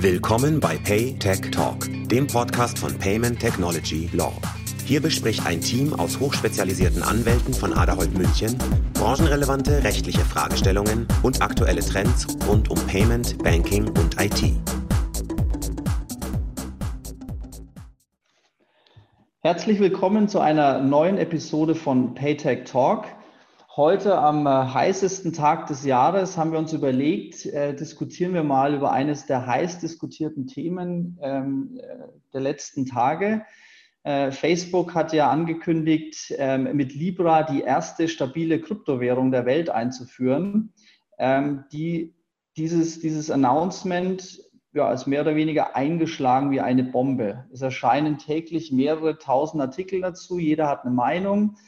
Willkommen bei PayTech Talk, dem Podcast von Payment Technology Law. Hier bespricht ein Team aus hochspezialisierten Anwälten von Aderholt München branchenrelevante rechtliche Fragestellungen und aktuelle Trends rund um Payment, Banking und IT. Herzlich willkommen zu einer neuen Episode von PayTech Talk. Heute am äh, heißesten Tag des Jahres haben wir uns überlegt, äh, diskutieren wir mal über eines der heiß diskutierten Themen ähm, äh, der letzten Tage. Äh, Facebook hat ja angekündigt, ähm, mit Libra die erste stabile Kryptowährung der Welt einzuführen. Ähm, die, dieses, dieses Announcement ja, ist mehr oder weniger eingeschlagen wie eine Bombe. Es erscheinen täglich mehrere tausend Artikel dazu, jeder hat eine Meinung.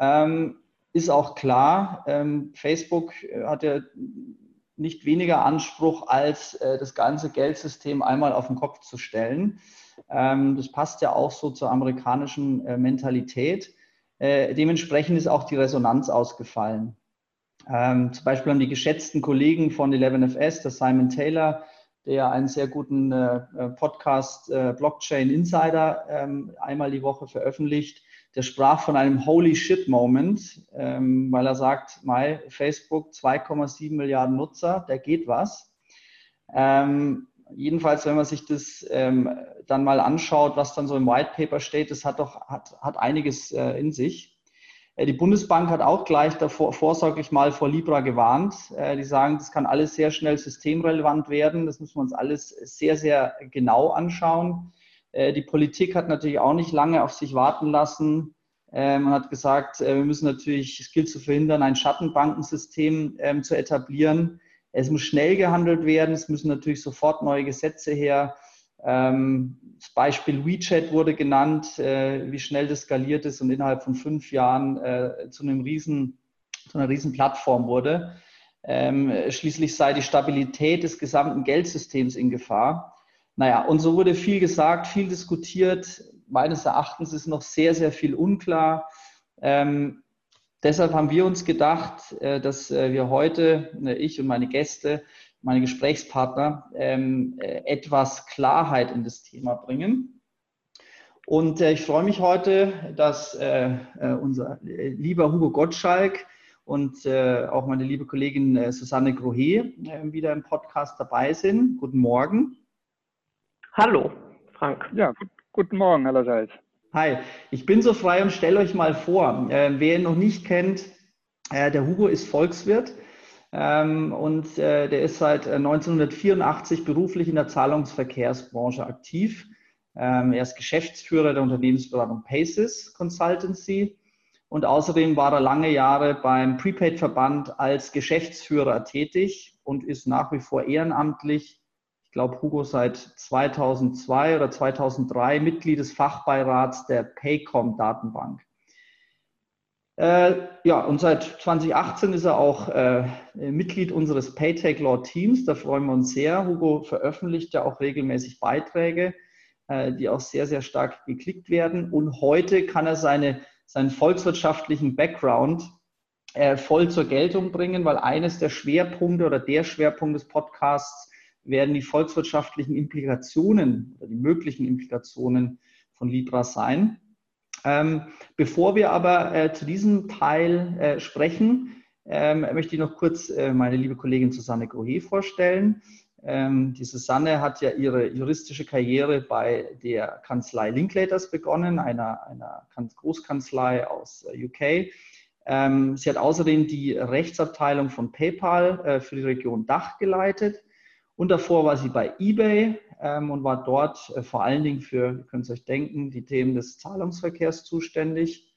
Ähm, ist auch klar, ähm, Facebook äh, hat ja nicht weniger Anspruch, als äh, das ganze Geldsystem einmal auf den Kopf zu stellen. Ähm, das passt ja auch so zur amerikanischen äh, Mentalität. Äh, dementsprechend ist auch die Resonanz ausgefallen. Ähm, zum Beispiel haben die geschätzten Kollegen von 11FS, der Simon Taylor, der einen sehr guten äh, Podcast Blockchain Insider ähm, einmal die Woche veröffentlicht, der sprach von einem Holy Shit Moment, weil er sagt, my, Facebook 2,7 Milliarden Nutzer, da geht was. Ähm, jedenfalls, wenn man sich das ähm, dann mal anschaut, was dann so im White Paper steht, das hat doch hat, hat einiges äh, in sich. Äh, die Bundesbank hat auch gleich davor vorsorglich mal vor Libra gewarnt. Äh, die sagen, das kann alles sehr schnell systemrelevant werden. Das müssen wir uns alles sehr, sehr genau anschauen. Äh, die Politik hat natürlich auch nicht lange auf sich warten lassen. Äh, man hat gesagt, äh, wir müssen natürlich, es gilt zu verhindern, ein Schattenbankensystem ähm, zu etablieren es muss schnell gehandelt werden, es müssen natürlich sofort neue Gesetze her. Ähm, das Beispiel WeChat wurde genannt, wie schnell das skaliert ist und innerhalb von fünf Jahren zu, einem riesen, zu einer riesen Plattform wurde. Ähm, schließlich sei die Stabilität des gesamten Geldsystems in Gefahr. Naja, und so wurde viel gesagt, viel diskutiert. Meines Erachtens ist noch sehr, sehr viel unklar. Ähm, Deshalb haben wir uns gedacht, äh, dass äh, wir heute, äh, ich und meine Gäste, meine Gesprächspartner, ähm, etwas Klarheit in das Thema bringen. Und ich freue mich heute, dass unser lieber Hugo Gottschalk und auch meine liebe Kollegin Susanne Grohe wieder im Podcast dabei sind. Guten Morgen. Hallo, Frank. Ja, guten Morgen allerseits. Hi, ich bin so frei und stelle euch mal vor, äh, wer ihn noch nicht kennt, äh, der Hugo ist Volkswirt ähm, und äh, der ist seit 1984 äh, beruflich in der Zahlungsverkehrsbranche aktiv. Ähm, er ist Geschäftsführer der Unternehmensberatung Paces Consultancy und außerdem war er lange Jahre beim Prepaid-Verband als Geschäftsführer tätig und ist nach wie vor ehrenamtlich ich glaube, Hugo seit 2002 oder 2003 Mitglied des Fachbeirats der Paycom-Datenbank. Äh, ja, und seit 2018 ist er auch äh, Mitglied unseres Paytech Law Teams. Da freuen wir uns sehr. Hugo veröffentlicht ja auch regelmäßig Beiträge, äh, die auch sehr, sehr stark geklickt werden. Und heute kann er seine, seinen volkswirtschaftlichen Background äh, voll zur Geltung bringen, weil eines der Schwerpunkte oder der Schwerpunkt des Podcasts werden die volkswirtschaftlichen Implikationen oder die möglichen Implikationen von Libra sein. Ähm, bevor wir aber äh, zu diesem Teil äh, sprechen, ähm, möchte ich noch kurz äh, meine liebe Kollegin Susanne Grohe vorstellen. Ähm, die Susanne hat ja ihre juristische Karriere bei der Kanzlei Linklaters begonnen, einer, einer Großkanzlei aus äh, UK. Ähm, sie hat außerdem die Rechtsabteilung von PayPal äh, für die Region Dach geleitet und davor war sie bei eBay ähm, und war dort äh, vor allen Dingen für, ihr könnt es euch denken, die Themen des Zahlungsverkehrs zuständig.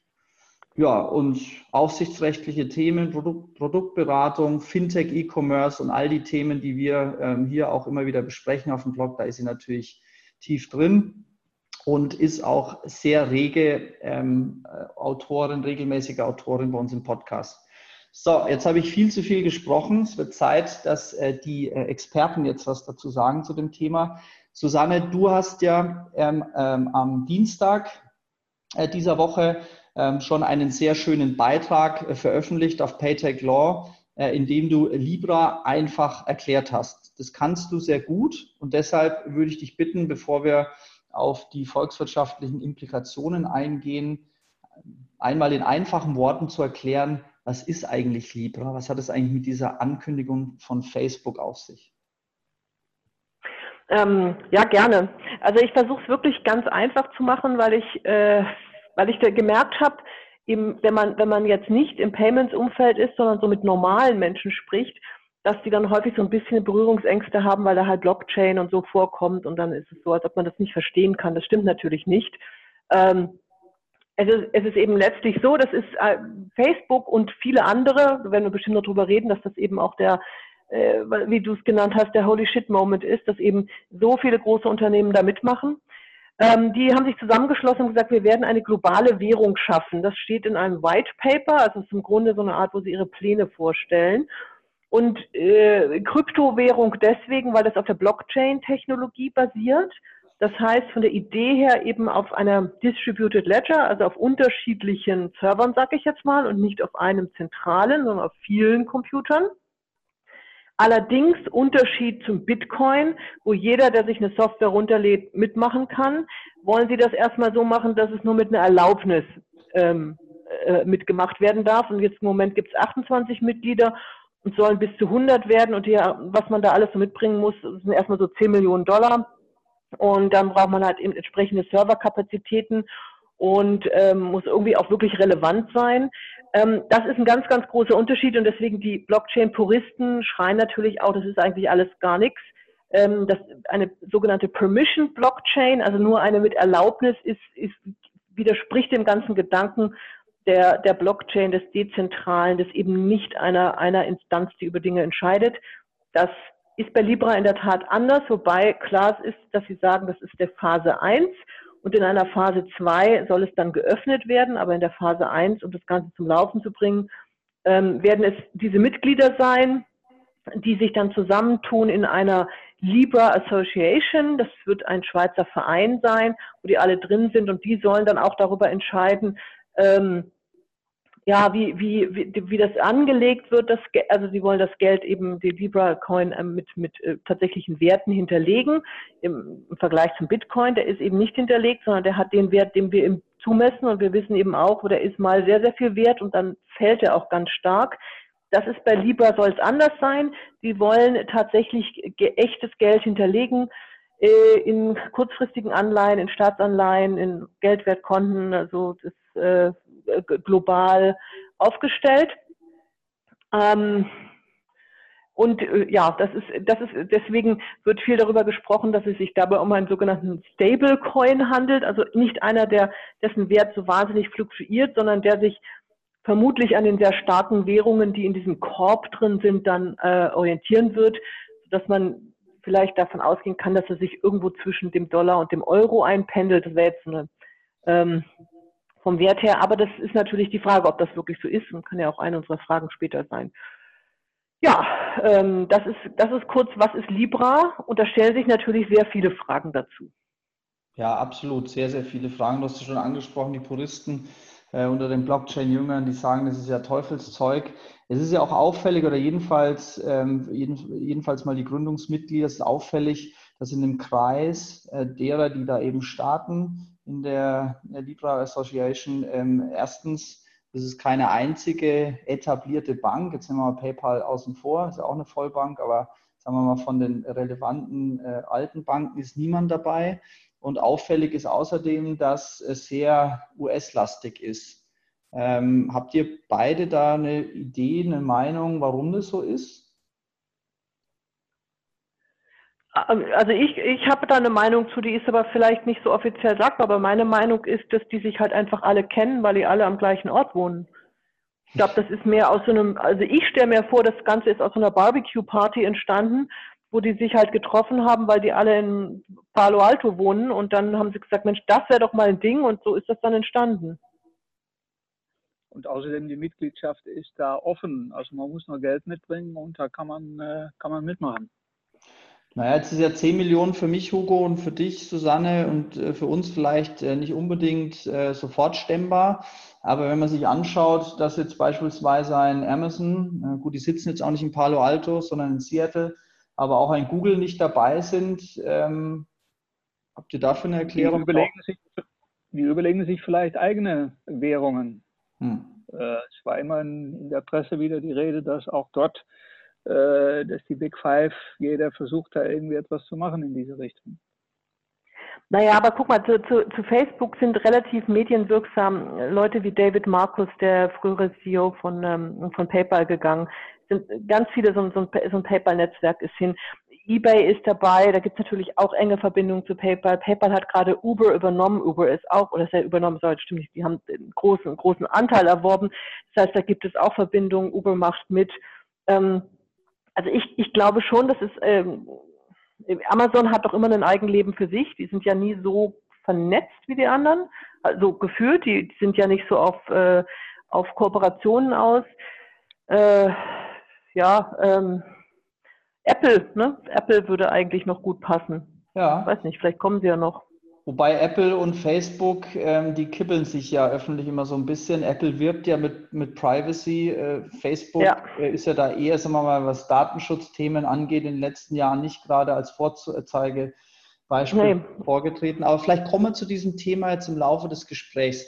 Ja, und aufsichtsrechtliche Themen, Produkt, Produktberatung, Fintech, E-Commerce und all die Themen, die wir ähm, hier auch immer wieder besprechen auf dem Blog, da ist sie natürlich tief drin und ist auch sehr rege ähm, äh, Autorin, regelmäßige Autorin bei uns im Podcast. So, jetzt habe ich viel zu viel gesprochen. Es wird Zeit, dass äh, die äh, Experten jetzt was dazu sagen zu dem Thema. Susanne, du hast ja ähm, ähm, am Dienstag äh, dieser Woche ähm, schon einen sehr schönen Beitrag äh, veröffentlicht auf Paytech Law äh, indem du Libra einfach erklärt hast. Das kannst du sehr gut und deshalb würde ich dich bitten, bevor wir auf die volkswirtschaftlichen Implikationen eingehen, einmal in einfachen Worten zu erklären, was ist eigentlich Libra? Was hat es eigentlich mit dieser Ankündigung von Facebook auf sich? Ähm, ja, gerne. Also ich versuche es wirklich ganz einfach zu machen, weil ich, äh, weil ich gemerkt habe, wenn man, wenn man jetzt nicht im Payments-Umfeld ist, sondern so mit normalen Menschen spricht, dass die dann häufig so ein bisschen Berührungsängste haben, weil da halt Blockchain und so vorkommt und dann ist es so, als ob man das nicht verstehen kann. Das stimmt natürlich nicht. Ähm, es ist, es ist eben letztlich so, das ist äh, Facebook und viele andere, wenn wir bestimmt noch drüber reden, dass das eben auch der, äh, wie du es genannt hast, der Holy Shit Moment ist, dass eben so viele große Unternehmen da mitmachen. Ähm, die haben sich zusammengeschlossen und gesagt, wir werden eine globale Währung schaffen. Das steht in einem White Paper, also ist im Grunde so eine Art, wo sie ihre Pläne vorstellen. Und äh, Kryptowährung deswegen, weil das auf der Blockchain-Technologie basiert. Das heißt, von der Idee her eben auf einer Distributed Ledger, also auf unterschiedlichen Servern, sage ich jetzt mal, und nicht auf einem zentralen, sondern auf vielen Computern. Allerdings Unterschied zum Bitcoin, wo jeder, der sich eine Software runterlädt, mitmachen kann, wollen Sie das erstmal so machen, dass es nur mit einer Erlaubnis ähm, äh, mitgemacht werden darf. Und jetzt im Moment gibt es 28 Mitglieder und sollen bis zu 100 werden. Und hier, was man da alles so mitbringen muss, sind erstmal so 10 Millionen Dollar. Und dann braucht man halt eben entsprechende Serverkapazitäten und ähm, muss irgendwie auch wirklich relevant sein. Ähm, das ist ein ganz, ganz großer Unterschied und deswegen die Blockchain-Puristen schreien natürlich auch, das ist eigentlich alles gar nichts. Ähm, das eine sogenannte Permission Blockchain, also nur eine mit Erlaubnis, ist, ist widerspricht dem ganzen Gedanken der, der Blockchain, des Dezentralen, des eben nicht einer, einer Instanz, die über Dinge entscheidet. Das ist bei Libra in der Tat anders, wobei klar ist, dass Sie sagen, das ist der Phase 1 und in einer Phase 2 soll es dann geöffnet werden, aber in der Phase 1, um das Ganze zum Laufen zu bringen, ähm, werden es diese Mitglieder sein, die sich dann zusammentun in einer Libra Association. Das wird ein Schweizer Verein sein, wo die alle drin sind und die sollen dann auch darüber entscheiden, ähm, ja, wie, wie, wie, wie das angelegt wird, das, also sie wollen das Geld eben, die Libra Coin äh, mit, mit äh, tatsächlichen Werten hinterlegen. Im, Im, Vergleich zum Bitcoin, der ist eben nicht hinterlegt, sondern der hat den Wert, den wir ihm zumessen und wir wissen eben auch, wo der ist mal sehr, sehr viel wert und dann fällt er auch ganz stark. Das ist bei Libra soll es anders sein. Sie wollen tatsächlich echtes Geld hinterlegen äh, in kurzfristigen Anleihen, in Staatsanleihen, in Geldwertkonten, also das äh, global aufgestellt. Ähm, und äh, ja, das ist, das ist, deswegen wird viel darüber gesprochen, dass es sich dabei um einen sogenannten Stablecoin handelt, also nicht einer, der, dessen Wert so wahnsinnig fluktuiert, sondern der sich vermutlich an den sehr starken Währungen, die in diesem Korb drin sind, dann äh, orientieren wird, dass man vielleicht davon ausgehen kann, dass er sich irgendwo zwischen dem Dollar und dem Euro einpendelt. Das wäre jetzt eine ähm, vom Wert her. Aber das ist natürlich die Frage, ob das wirklich so ist und kann ja auch eine unserer Fragen später sein. Ja, ähm, das, ist, das ist kurz, was ist Libra? Und da stellen sich natürlich sehr viele Fragen dazu. Ja, absolut. Sehr, sehr viele Fragen. Du hast ja schon angesprochen, die Puristen äh, unter den Blockchain-Jüngern, die sagen, das ist ja Teufelszeug. Es ist ja auch auffällig, oder jedenfalls, ähm, jeden, jedenfalls mal die Gründungsmitglieder, es ist auffällig, dass in dem Kreis äh, derer, die da eben starten, in der, Libra Association. Ähm, erstens, das ist keine einzige etablierte Bank. Jetzt nehmen wir mal PayPal außen vor, ist ja auch eine Vollbank, aber sagen wir mal von den relevanten äh, alten Banken ist niemand dabei. Und auffällig ist außerdem, dass es sehr US-lastig ist. Ähm, habt ihr beide da eine Idee, eine Meinung, warum das so ist? Also ich, ich habe da eine Meinung zu, die ist aber vielleicht nicht so offiziell sagbar, aber meine Meinung ist, dass die sich halt einfach alle kennen, weil die alle am gleichen Ort wohnen. Ich glaube, das ist mehr aus so einem, also ich stelle mir vor, das Ganze ist aus so einer Barbecue-Party entstanden, wo die sich halt getroffen haben, weil die alle in Palo Alto wohnen und dann haben sie gesagt, Mensch, das wäre doch mal ein Ding und so ist das dann entstanden. Und außerdem die Mitgliedschaft ist da offen, also man muss nur Geld mitbringen und da kann man, äh, kann man mitmachen. Naja, jetzt ist ja 10 Millionen für mich, Hugo, und für dich, Susanne, und äh, für uns vielleicht äh, nicht unbedingt äh, sofort stemmbar. Aber wenn man sich anschaut, dass jetzt beispielsweise ein Amazon, gut, die sitzen jetzt auch nicht in Palo Alto, sondern in Seattle, aber auch ein Google nicht dabei sind, ähm, habt ihr dafür eine Erklärung? Die überlegen, sich, die überlegen sich vielleicht eigene Währungen. Hm. es war immer in, der Presse wieder die Rede, dass auch dort äh, dass die Big Five, jeder versucht da irgendwie etwas zu machen in diese Richtung. Naja, aber guck mal, zu, zu, zu Facebook sind relativ medienwirksam Leute wie David Marcus, der frühere CEO von, ähm, von PayPal gegangen. Sind ganz viele, so, so ein, so ein PayPal-Netzwerk ist hin. eBay ist dabei, da gibt es natürlich auch enge Verbindungen zu PayPal. PayPal hat gerade Uber übernommen, Uber ist auch, oder ist ja übernommen, soll stimmt nicht, die haben einen großen, großen Anteil erworben. Das heißt, da gibt es auch Verbindungen, Uber macht mit. Ähm, also ich, ich glaube schon, dass es, ähm, Amazon hat doch immer ein Eigenleben für sich. Die sind ja nie so vernetzt wie die anderen. Also gefühlt, die, die sind ja nicht so auf, äh, auf Kooperationen aus. Äh, ja, ähm, Apple, ne? Apple würde eigentlich noch gut passen. Ja. Weiß nicht, vielleicht kommen sie ja noch. Wobei Apple und Facebook, ähm, die kippeln sich ja öffentlich immer so ein bisschen. Apple wirbt ja mit, mit Privacy. Äh, Facebook ja. Äh, ist ja da eher, sagen wir mal, was Datenschutzthemen angeht, in den letzten Jahren nicht gerade als Vorzeigebeispiel nee. vorgetreten. Aber vielleicht kommen wir zu diesem Thema jetzt im Laufe des Gesprächs.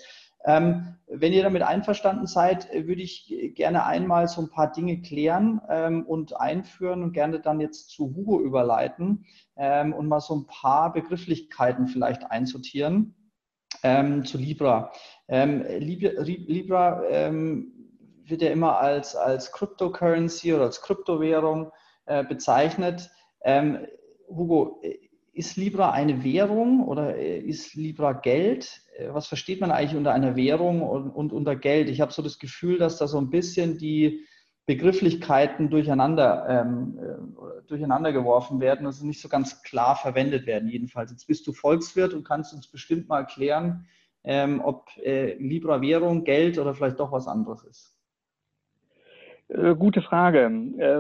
Ähm, wenn ihr damit einverstanden seid, würde ich gerne einmal so ein paar Dinge klären ähm, und einführen und gerne dann jetzt zu Hugo überleiten ähm, und mal so ein paar Begrifflichkeiten vielleicht einsortieren ähm, zu Libra. Ähm, Libra ähm, wird ja immer als, als Cryptocurrency oder als Kryptowährung äh, bezeichnet. Hugo, ist Libra eine Währung oder äh, ist Libra Geld? Äh, was versteht man eigentlich unter einer Währung und, und unter Geld? Ich habe so das Gefühl, dass da so ein bisschen die Begrifflichkeiten durcheinander, ähm, äh, durcheinander geworfen werden und also nicht so ganz klar verwendet werden, jedenfalls. Jetzt bist du Volkswirt und kannst uns bestimmt mal erklären, ähm, ob äh, Libra Währung, Geld oder vielleicht doch was anderes ist. Äh, gute Frage,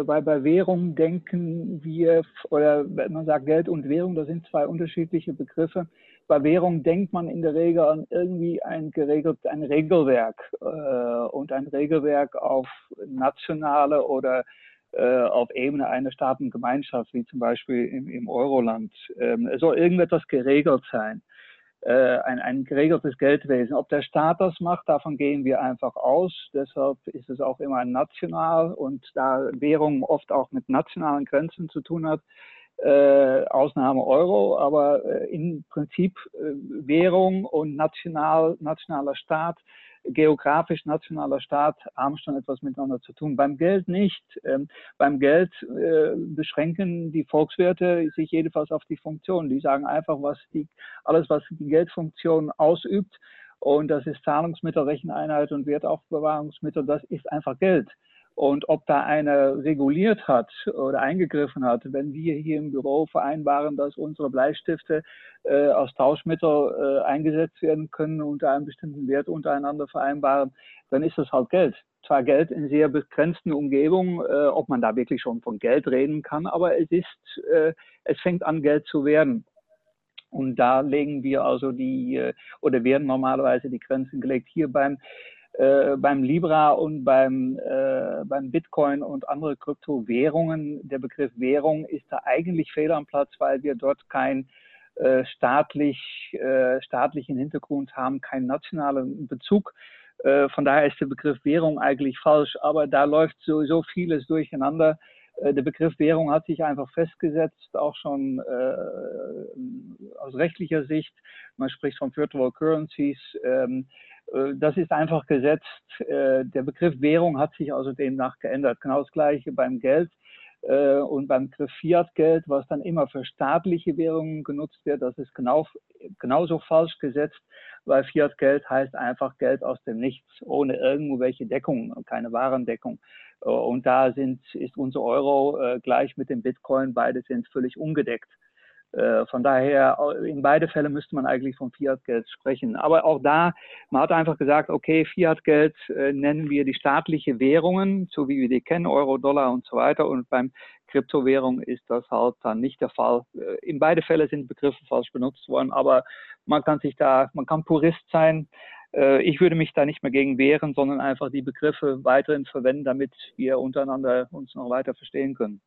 weil bei Währung denken wir, oder wenn man sagt Geld und Währung, das sind zwei unterschiedliche Begriffe. Bei Währung denkt man in der Regel an irgendwie ein geregelt, ein Regelwerk äh, und ein Regelwerk auf nationale oder auf Ebene einer Staatengemeinschaft, wie zum Beispiel im, im Euroland. Ähm, es soll irgendetwas geregelt sein äh, ein, ein geregeltes Geldwesen. Ob der Staat das macht, davon gehen wir einfach aus. Deshalb ist es auch immer national und da Währung oft auch mit nationalen Grenzen zu tun hat, äh, Ausnahme Euro, aber äh, im Prinzip äh, Währung und national, nationaler Staat geografisch nationaler Staat haben schon etwas miteinander zu tun. Beim Geld nicht. Ähm, beim Geld äh, beschränken die Volkswirte sich jedenfalls auf die Funktion. Die sagen einfach, was die, alles, was die Geldfunktion ausübt, und das ist Zahlungsmittel, Recheneinheit und Wertaufbewahrungsmittel, das ist einfach Geld. Und ob da einer reguliert hat oder eingegriffen hat, wenn wir hier im Büro vereinbaren, dass unsere Bleistifte äh, aus Tauschmittel äh, eingesetzt werden können unter einem bestimmten Wert untereinander vereinbaren, dann ist das halt Geld. Zwar Geld in sehr begrenzten Umgebungen, äh, ob man da wirklich schon von Geld reden kann, aber es ist, äh, es fängt an Geld zu werden. Und da legen wir also die, äh, oder werden normalerweise die Grenzen gelegt. Hier beim äh, beim Libra und beim, äh, beim Bitcoin und andere Kryptowährungen, der Begriff Währung ist da eigentlich fehl am Platz, weil wir dort kein äh, staatlich, äh, staatlichen Hintergrund haben, keinen nationalen Bezug. Äh, von daher ist der Begriff Währung eigentlich falsch, aber da läuft sowieso vieles durcheinander. Äh, der Begriff Währung hat sich einfach festgesetzt, auch schon äh, aus rechtlicher Sicht. Man spricht von Virtual Currencies. Ähm, äh, das ist einfach gesetzt. Äh, der Begriff Währung hat sich also demnach geändert. Genau das Gleiche beim Geld und beim Fiat-Geld, was dann immer für staatliche Währungen genutzt wird. Das ist genau, genauso falsch gesetzt, weil Fiat-Geld heißt einfach Geld aus dem Nichts, ohne irgendwelche Deckung, keine Warendeckung. Und da sind, ist unser Euro gleich mit dem Bitcoin, beide sind völlig ungedeckt. Äh, von daher, in beide Fälle müsste man eigentlich von Fiat-Geld sprechen. Aber auch da, man hat einfach gesagt, okay, Fiat-Geld äh, nennen wir die staatliche Währungen, so wie wir die kennen, Euro, Dollar und so weiter. Und beim Kryptowährung ist das halt dann nicht der Fall. Äh, in beide Fälle sind Begriffe falsch benutzt worden, aber man kann sich da, man kann Purist sein. Ich würde mich da nicht mehr gegen wehren, sondern einfach die Begriffe weiterhin verwenden, damit wir untereinander uns noch weiter verstehen können.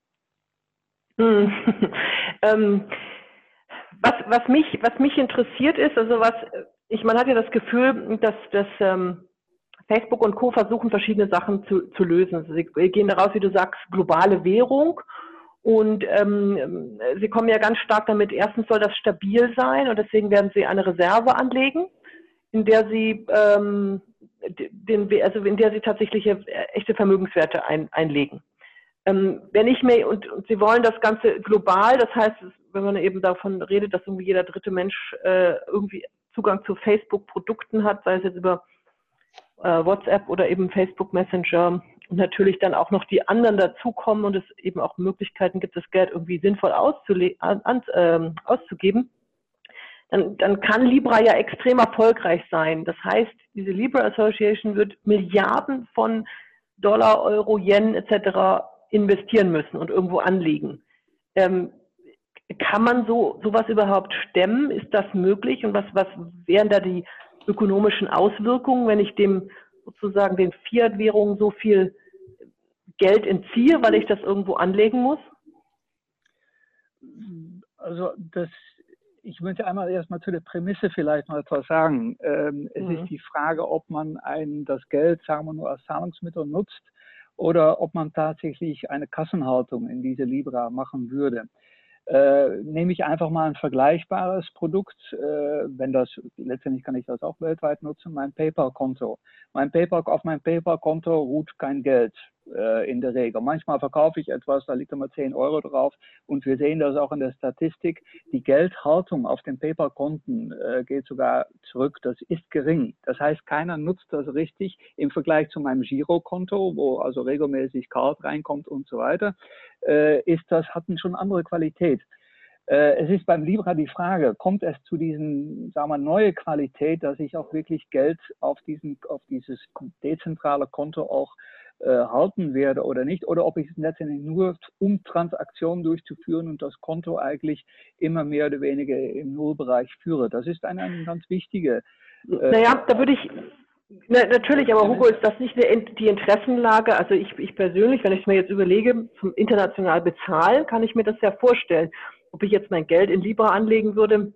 Hm. ähm, was, was, mich, was mich interessiert ist, also was, ich, man hat ja das Gefühl, dass, dass ähm, Facebook und Co. versuchen, verschiedene Sachen zu, zu lösen. Also sie gehen daraus, wie du sagst, globale Währung. Und ähm, sie kommen ja ganz stark damit, erstens soll das stabil sein und deswegen werden sie eine Reserve anlegen, in der sie ähm, den, also in der sie tatsächlich echte Vermögenswerte ein, einlegen. Ähm, wenn ich mir, und, und, sie wollen das Ganze global, das heißt, wenn man eben davon redet, dass irgendwie jeder dritte Mensch äh, irgendwie Zugang zu Facebook-Produkten hat, sei es jetzt über äh, WhatsApp oder eben Facebook Messenger und natürlich dann auch noch die anderen dazukommen und es eben auch Möglichkeiten gibt, das Geld irgendwie sinnvoll an, äh, auszugeben, dann, dann kann Libra ja extrem erfolgreich sein. Das heißt, diese Libra Association wird Milliarden von Dollar, Euro, Yen etc. investieren müssen und irgendwo anlegen. Ähm, kann man so sowas überhaupt stemmen? Ist das möglich? Und was, was wären da die ökonomischen Auswirkungen, wenn ich dem sozusagen den Fiat-Währungen so viel Geld entziehe, weil ich das irgendwo anlegen muss? Also das, ich möchte einmal erstmal zu der Prämisse vielleicht noch etwas sagen. Ähm, es mhm. ist die Frage, ob man ein, das Geld, sagen wir nur, als Zahlungsmittel nutzt oder ob man tatsächlich eine Kassenhaltung in diese Libra machen würde äh, nehme ich einfach mal ein vergleichbares Produkt, äh, wenn das, letztendlich kann ich das auch weltweit nutzen, mein PayPal-Konto. Mein PayPal, auf meinem PayPal-Konto ruht kein Geld äh, in der Regel. Manchmal verkaufe ich etwas, da liegt immer 10 Euro drauf und wir sehen das auch in der Statistik. Die Geldhaltung auf den PayPal-Konten äh, geht sogar zurück. Das ist gering. Das heißt, keiner nutzt das richtig im Vergleich zu meinem Girokonto, wo also regelmäßig Card reinkommt und so weiter. Äh, ist das, hatten schon andere Qualität. Äh, es ist beim Libra die Frage, kommt es zu diesen, sagen wir, neue Qualität, dass ich auch wirklich Geld auf diesen, auf dieses dezentrale Konto auch halten werde oder nicht, oder ob ich es letztendlich nur um Transaktionen durchzuführen und das Konto eigentlich immer mehr oder weniger im Nullbereich führe. Das ist eine, eine ganz wichtige. Äh, naja, da würde ich, na, natürlich, aber Hugo, ist das nicht die Interessenlage? Also ich, ich persönlich, wenn ich es mir jetzt überlege, zum international bezahlen, kann ich mir das ja vorstellen ob ich jetzt mein Geld in Libra anlegen würde,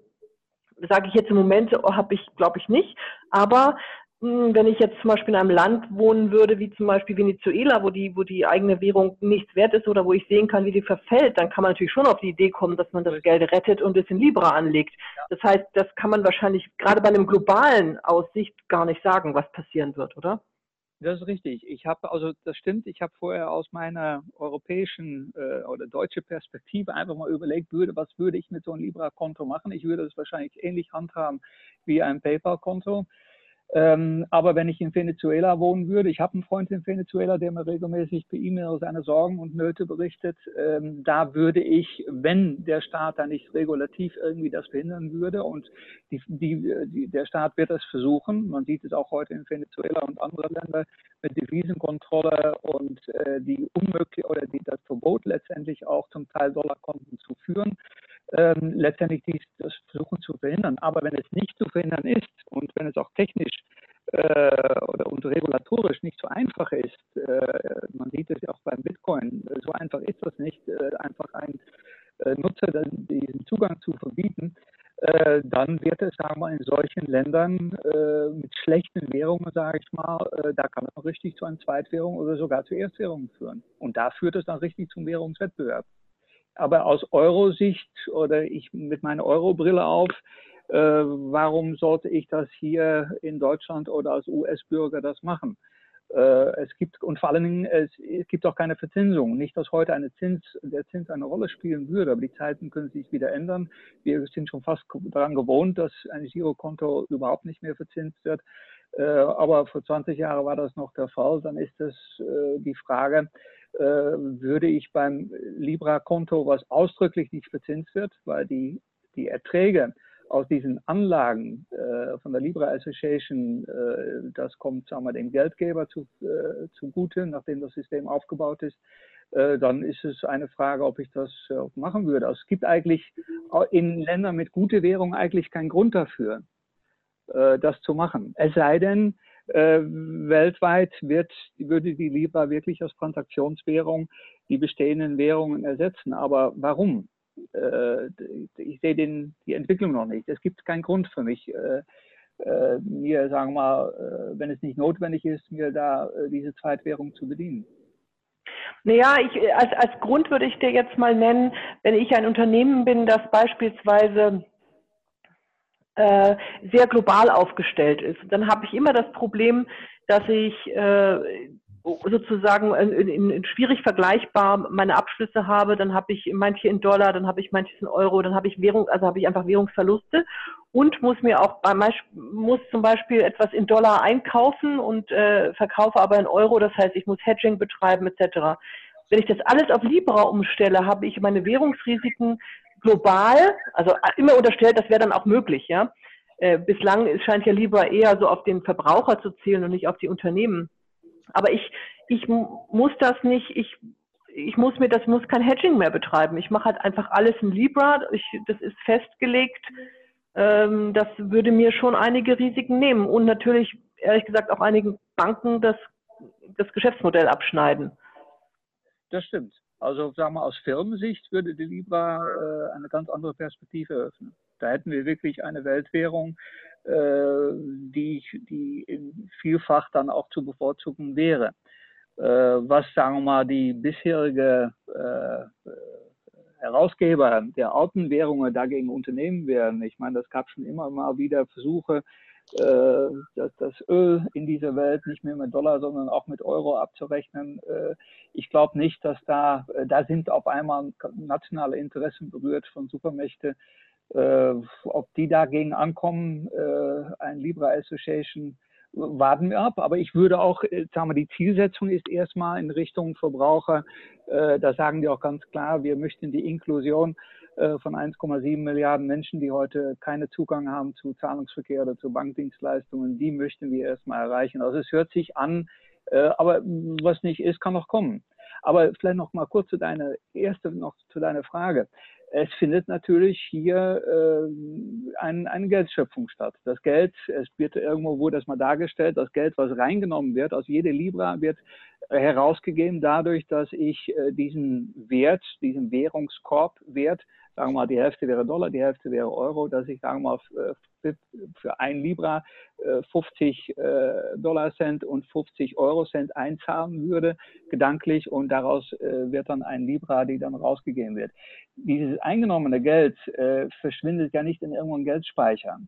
sage ich jetzt im Moment, oh, habe ich, glaube ich, nicht. Aber wenn ich jetzt zum Beispiel in einem Land wohnen würde, wie zum Beispiel Venezuela, wo die, wo die eigene Währung nichts wert ist oder wo ich sehen kann, wie die verfällt, dann kann man natürlich schon auf die Idee kommen, dass man das Geld rettet und es in Libra anlegt. Das heißt, das kann man wahrscheinlich gerade bei einem globalen Aussicht gar nicht sagen, was passieren wird, oder? Das ist richtig. Ich habe, also das stimmt, ich habe vorher aus meiner europäischen äh, oder deutsche Perspektive einfach mal überlegt, würde, was würde ich mit so einem Libra-Konto machen? Ich würde es wahrscheinlich ähnlich handhaben wie ein PayPal-Konto. Ähm, aber wenn ich in Venezuela wohnen würde, ich habe einen Freund in Venezuela, der mir regelmäßig per E-Mail seine Sorgen und Nöte berichtet, ähm, da würde ich, wenn der Staat da nicht regulativ irgendwie das verhindern würde und die, die, die, der Staat wird es versuchen, man sieht es auch heute in Venezuela und anderen Ländern mit Devisenkontrolle und äh, die unmöglich oder die, das Verbot letztendlich auch zum Teil Dollarkonten zu führen, ähm, letztendlich dies, das versuchen zu verhindern. Aber wenn es nicht zu verhindern ist und wenn es auch technisch äh, oder und regulatorisch nicht so einfach ist, äh, man sieht es ja auch beim Bitcoin, so einfach ist das nicht, äh, einfach ein äh, Nutzer diesen Zugang zu verbieten, äh, dann wird es, sagen wir, in solchen Ländern äh, mit schlechten Währungen, sage ich mal, da kann man richtig zu einer Zweitwährung oder sogar zu Erstwährungen führen. Und da führt es dann richtig zum Währungswettbewerb. Aber aus Euro-Sicht oder ich mit meiner Euro-Brille auf, äh, warum sollte ich das hier in Deutschland oder als US-Bürger das machen? Äh, es gibt und vor allen Dingen es, es, gibt auch keine Verzinsung. Nicht, dass heute eine Zins, der Zins eine Rolle spielen würde, aber die Zeiten können sich wieder ändern. Wir sind schon fast daran gewohnt, dass ein Girokonto überhaupt nicht mehr verzinst wird. Äh, aber vor 20 Jahren war das noch der Fall. Dann ist es äh, die Frage, würde ich beim Libra-Konto, was ausdrücklich nicht verzinst wird, weil die, die Erträge aus diesen Anlagen äh, von der Libra Association, äh, das kommt sagen wir, dem Geldgeber zu, äh, zugute, nachdem das System aufgebaut ist. äh, dann ist es eine Frage, ob ich das äh, machen würde. Also es gibt eigentlich in Ländern mit gute Währung eigentlich keinen Grund dafür, äh, das zu machen. Es sei denn, weltweit wird, würde die Libra wirklich als Transaktionswährung die bestehenden Währungen ersetzen. Aber warum? ich sehe den, die Entwicklung noch nicht. Es gibt keinen Grund für mich, mir, sagen wir mal, wenn es nicht notwendig ist, mir da diese Zweitwährung zu bedienen. Naja, ich, als, als Grund würde ich dir jetzt mal nennen, wenn ich ein Unternehmen bin, das beispielsweise äh, sehr global aufgestellt ist, dann habe ich immer das Problem, dass ich äh, sozusagen in, in, in schwierig vergleichbar meine Abschlüsse habe, dann habe ich manche in Dollar, dann habe ich manches in Euro, dann habe ich Währung, also habe ich einfach Währungsverluste und muss mir auch muss zum Beispiel etwas in Dollar einkaufen und äh, verkaufe aber in Euro, das heißt, ich muss Hedging betreiben etc. Wenn ich das alles auf Libra umstelle, habe ich meine Währungsrisiken global, also immer unterstellt, das wäre dann auch möglich, ja. Äh, bislang scheint ja Libra eher so auf den Verbraucher zu zählen und nicht auf die Unternehmen. Aber ich, ich muss das nicht, ich, ich muss mir, das muss kein Hedging mehr betreiben. Ich mache halt einfach alles in Libra. Ich, das ist festgelegt. Ähm, das würde mir schon einige Risiken nehmen und natürlich, ehrlich gesagt, auch einigen Banken das, das Geschäftsmodell abschneiden. Das stimmt. Also sagen wir aus Firmensicht würde die Libra äh, eine ganz andere Perspektive eröffnen. Da hätten wir wirklich eine Weltwährung, äh, die, die vielfach dann auch zu bevorzugen wäre. Äh, was, sagen wir mal, die bisherige äh, Herausgeber der alten Währungen dagegen unternehmen werden. Ich meine, das gab schon immer mal wieder Versuche, dass das Öl in dieser Welt nicht mehr mit Dollar, sondern auch mit Euro abzurechnen. Ich glaube nicht, dass da, da sind auf einmal nationale Interessen berührt von Supermächte, äh, ob die dagegen ankommen, äh, ein Libra Association, warten wir ab. Aber ich würde auch, äh, sagen wir, die Zielsetzung ist erstmal in Richtung Verbraucher. Äh, da sagen die auch ganz klar, wir möchten die Inklusion äh, von 1,7 Milliarden Menschen, die heute keinen Zugang haben zu Zahlungsverkehr oder zu Bankdienstleistungen, die möchten wir erstmal erreichen. Also es hört sich an, äh, aber was nicht ist, kann noch kommen. Aber vielleicht noch mal kurz zu deiner erste noch zu deiner Frage es findet natürlich hier äh, ein, eine Geldschöpfung statt. Das Geld, es wird irgendwo wurde das mal dargestellt, das Geld, was reingenommen wird, aus jeder Libra wird äh, herausgegeben dadurch, dass ich äh, diesen Wert, diesen Währungskorbwert sagen wir mal, die Hälfte wäre Dollar, die Hälfte wäre Euro, dass ich, sagen wir mal, für ein Libra 50 äh, äh, Dollar Cent und 50 Euro Cent einzahlen würde, gedanklich, und daraus äh, wird dann ein Libra, die dann rausgegeben wird. Dieses eingenommene Geld verschwindet ja nicht in irgendeinem Geldspeicher.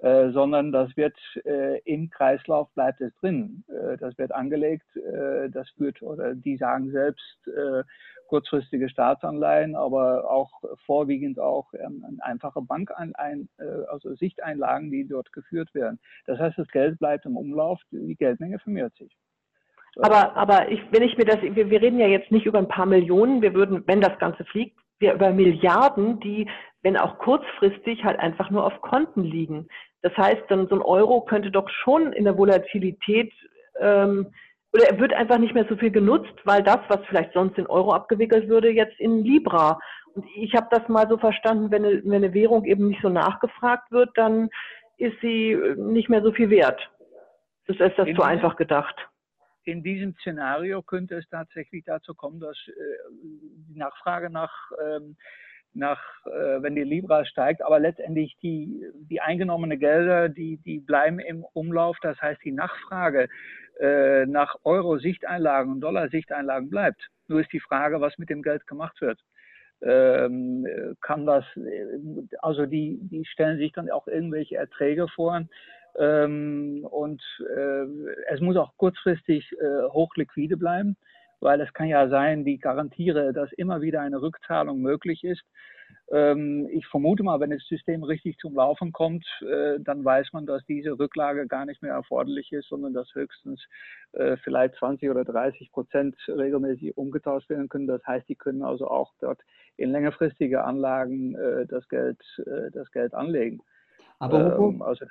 Äh, sondern das wird äh, im Kreislauf bleibt es drin. Äh, das wird angelegt, das führt oder die sagen selbst kurzfristige Staatsanleihen, aber auch vorwiegend auch ähm, einfache Bankanleihen, also Sichteinlagen, die dort geführt werden. Das heißt, das Geld bleibt im Umlauf, die Geldmenge vermehrt sich. Aber, aber ich, wenn ich mir das, wir, wir reden ja jetzt nicht über ein paar Millionen, wir würden, wenn das Ganze fliegt, wir über Milliarden, die, wenn auch kurzfristig, halt einfach nur auf Konten liegen. Das heißt, dann so ein Euro könnte doch schon in der Volatilität ähm, oder er wird einfach nicht mehr so viel genutzt, weil das, was vielleicht sonst in Euro abgewickelt würde, jetzt in Libra. Und ich habe das mal so verstanden, wenn eine, wenn eine Währung eben nicht so nachgefragt wird, dann ist sie nicht mehr so viel wert. Das ist das in zu einfach gedacht. In diesem Szenario könnte es tatsächlich dazu kommen, dass äh, die Nachfrage nach ähm, nach, äh, wenn die Libra steigt, aber letztendlich die, die eingenommene Gelder, die, die bleiben im Umlauf. Das heißt, die Nachfrage äh, nach Euro-Sichteinlagen und Dollar-Sichteinlagen bleibt. Nur ist die Frage, was mit dem Geld gemacht wird. Ähm, kann das, also die, die stellen sich dann auch irgendwelche Erträge vor. Ähm, und äh, es muss auch kurzfristig äh, hochliquide bleiben weil es kann ja sein, die garantiere, dass immer wieder eine Rückzahlung möglich ist. Ähm, ich vermute mal, wenn das System richtig zum Laufen kommt, äh, dann weiß man, dass diese Rücklage gar nicht mehr erforderlich ist, sondern dass höchstens äh, vielleicht 20 oder 30 Prozent regelmäßig umgetauscht werden können. Das heißt, die können also auch dort in längerfristige Anlagen äh, das Geld, das Geld anlegen. Aber ähm, also,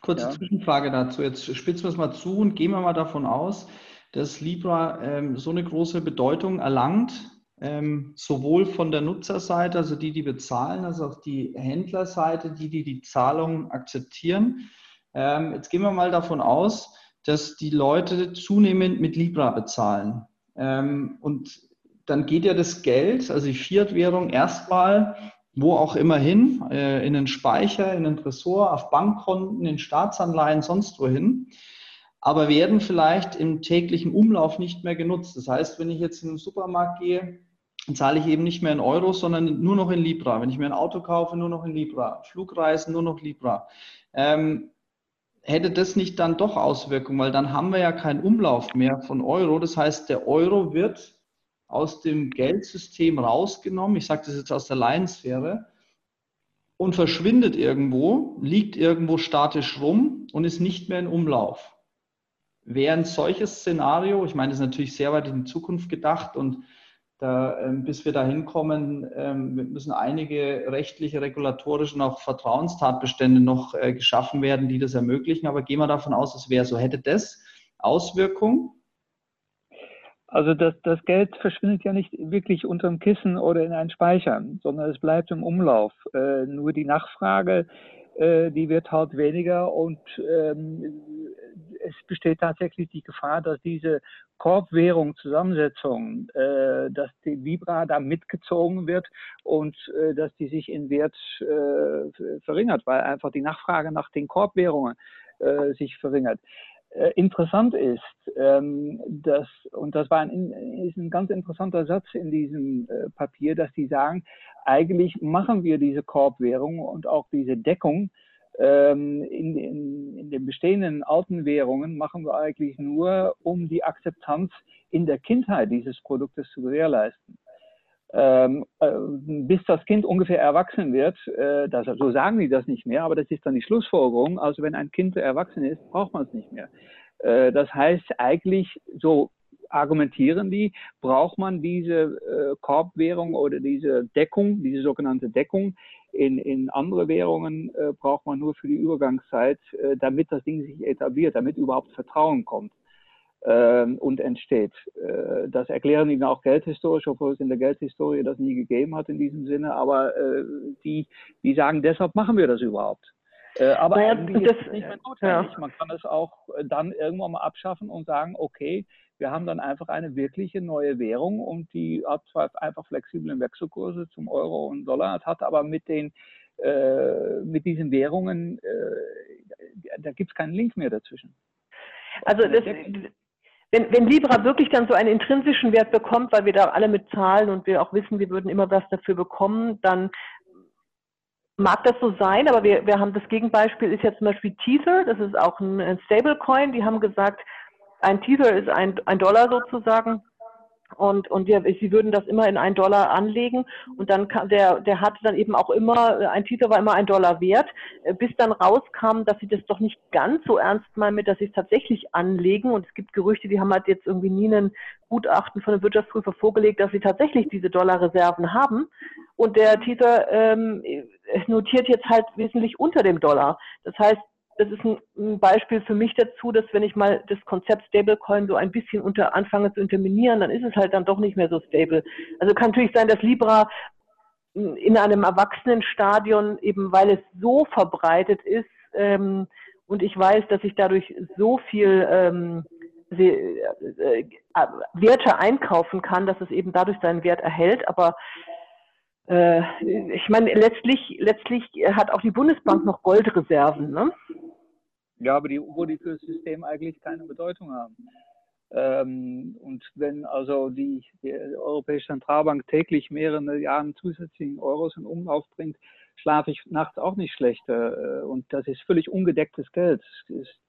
kurze ja. Zwischenfrage dazu. Jetzt spitzen wir es mal zu und gehen wir mal davon aus, dass Libra ähm, so eine große Bedeutung erlangt, ähm, sowohl von der Nutzerseite, also die, die bezahlen, als auch die Händlerseite, die, die die Zahlung akzeptieren. Ähm, jetzt gehen wir mal davon aus, dass die Leute zunehmend mit Libra bezahlen. Ähm, und dann geht ja das Geld, also die Fiat-Währung, erstmal wo auch immer hin, äh, in den Speicher, in den Tresor, auf Bankkonten, in Staatsanleihen, sonst wohin, aber werden vielleicht im täglichen Umlauf nicht mehr genutzt. Das heißt, wenn ich jetzt in den Supermarkt gehe, zahle ich eben nicht mehr in Euro, sondern nur noch in Libra. Wenn ich mir ein Auto kaufe, nur noch in Libra. Flugreisen, nur noch Libra. Ähm, hätte das nicht dann doch Auswirkungen, weil dann haben wir ja keinen Umlauf mehr von Euro. Das heißt, der Euro wird aus dem Geldsystem rausgenommen, ich sage das jetzt aus der Laiensphäre, und verschwindet irgendwo, liegt irgendwo statisch rum und ist nicht mehr in Umlauf. Wäre ein solches Szenario, ich meine, das ist natürlich sehr weit in die Zukunft gedacht und da, ähm, bis wir da hinkommen, ähm, müssen einige rechtliche, regulatorische und auch Vertrauenstatbestände noch äh, geschaffen werden, die das ermöglichen. Aber gehen wir davon aus, es wäre so. Hätte das Auswirkungen? Also das, das Geld verschwindet ja nicht wirklich unterm Kissen oder in einen Speicher, sondern es bleibt im Umlauf. Äh, nur die Nachfrage, äh, die wird halt weniger und ähm, es besteht tatsächlich die Gefahr, dass diese Korbwährung Zusammensetzung, äh, dass die Libra da mitgezogen wird und äh, dass die sich in Wert äh, verringert, weil einfach die Nachfrage nach den Korbwährungen äh, sich verringert. Äh, interessant ist, ähm, dass, und das war ein, ist ein ganz interessanter Satz in diesem äh, Papier, dass die sagen, eigentlich machen wir diese Korbwährung und auch diese Deckung ähm, in, in, in den bestehenden alten Währungen machen wir eigentlich nur, um die Akzeptanz in der Kindheit dieses Produktes zu gewährleisten. Ähm, äh, bis das Kind ungefähr erwachsen wird, äh, das, so sagen die das nicht mehr, aber das ist dann die Schlussfolgerung. Also wenn ein Kind erwachsen ist, braucht man es nicht mehr. Äh, das heißt eigentlich, so argumentieren die, braucht man diese äh, Korbwährung oder diese Deckung, diese sogenannte Deckung in, in andere Währungen, äh, braucht man nur für die Übergangszeit, äh, damit das Ding sich etabliert, damit überhaupt Vertrauen kommt ähm, und entsteht. Äh, das erklären Ihnen auch geldhistorisch, obwohl es in der Geldhistorie das nie gegeben hat in diesem Sinne. Aber äh, die, die sagen, deshalb machen wir das überhaupt. Äh, aber naja, das, ist nicht mehr notwendig. Ja. Man kann es auch äh, dann irgendwann mal abschaffen und sagen, okay, wir haben dann einfach eine wirkliche neue Währung und die hat zwar einfach flexible Wechselkurse zum Euro und Dollar, hat aber mit den äh, mit diesen Währungen, äh, da gibt es keinen Link mehr dazwischen. Also das, wenn, wenn Libra wirklich dann so einen intrinsischen Wert bekommt, weil wir da alle mit zahlen und wir auch wissen, wir würden immer was dafür bekommen, dann mag das so sein, aber wir, wir haben das Gegenbeispiel ist ja zum Beispiel Tether, das ist auch ein Stablecoin, die haben gesagt, ein Tether ist ein, ein Dollar sozusagen. Und, und wir, sie würden das immer in einen Dollar anlegen. Und dann kam der, der hatte dann eben auch immer, ein Titel war immer ein Dollar wert, äh, bis dann rauskam, dass sie das doch nicht ganz so ernst meinen mit, dass sie es tatsächlich anlegen. Und es gibt Gerüchte, die haben halt jetzt irgendwie nie einen Gutachten von einem Wirtschaftsprüfer vorgelegt, dass sie tatsächlich diese Dollarreserven haben. Und der Titel ähm, notiert jetzt halt wesentlich unter dem Dollar. Das heißt, das ist ein, Beispiel für mich dazu, dass wenn ich mal das Konzept Stablecoin so ein bisschen unter anfange zu interminieren, dann ist es halt dann doch nicht mehr so stable. Also kann natürlich sein, dass Libra in einem Erwachsenenstadion, eben weil es so verbreitet ist, ähm, und ich weiß, dass ich dadurch so viel ähm, äh, äh, Werte einkaufen kann, dass es eben dadurch seinen Wert erhält. Aber äh, ich meine, letztlich, letztlich hat auch die Bundesbank noch Goldreserven. Ne? Ja, aber die, wo die für das System eigentlich keine Bedeutung haben. Ähm, und wenn also die, die, Europäische Zentralbank täglich mehrere Milliarden zusätzlichen Euros in Umlauf bringt, schlafe ich nachts auch nicht schlechter. Äh, und das ist völlig ungedecktes Geld.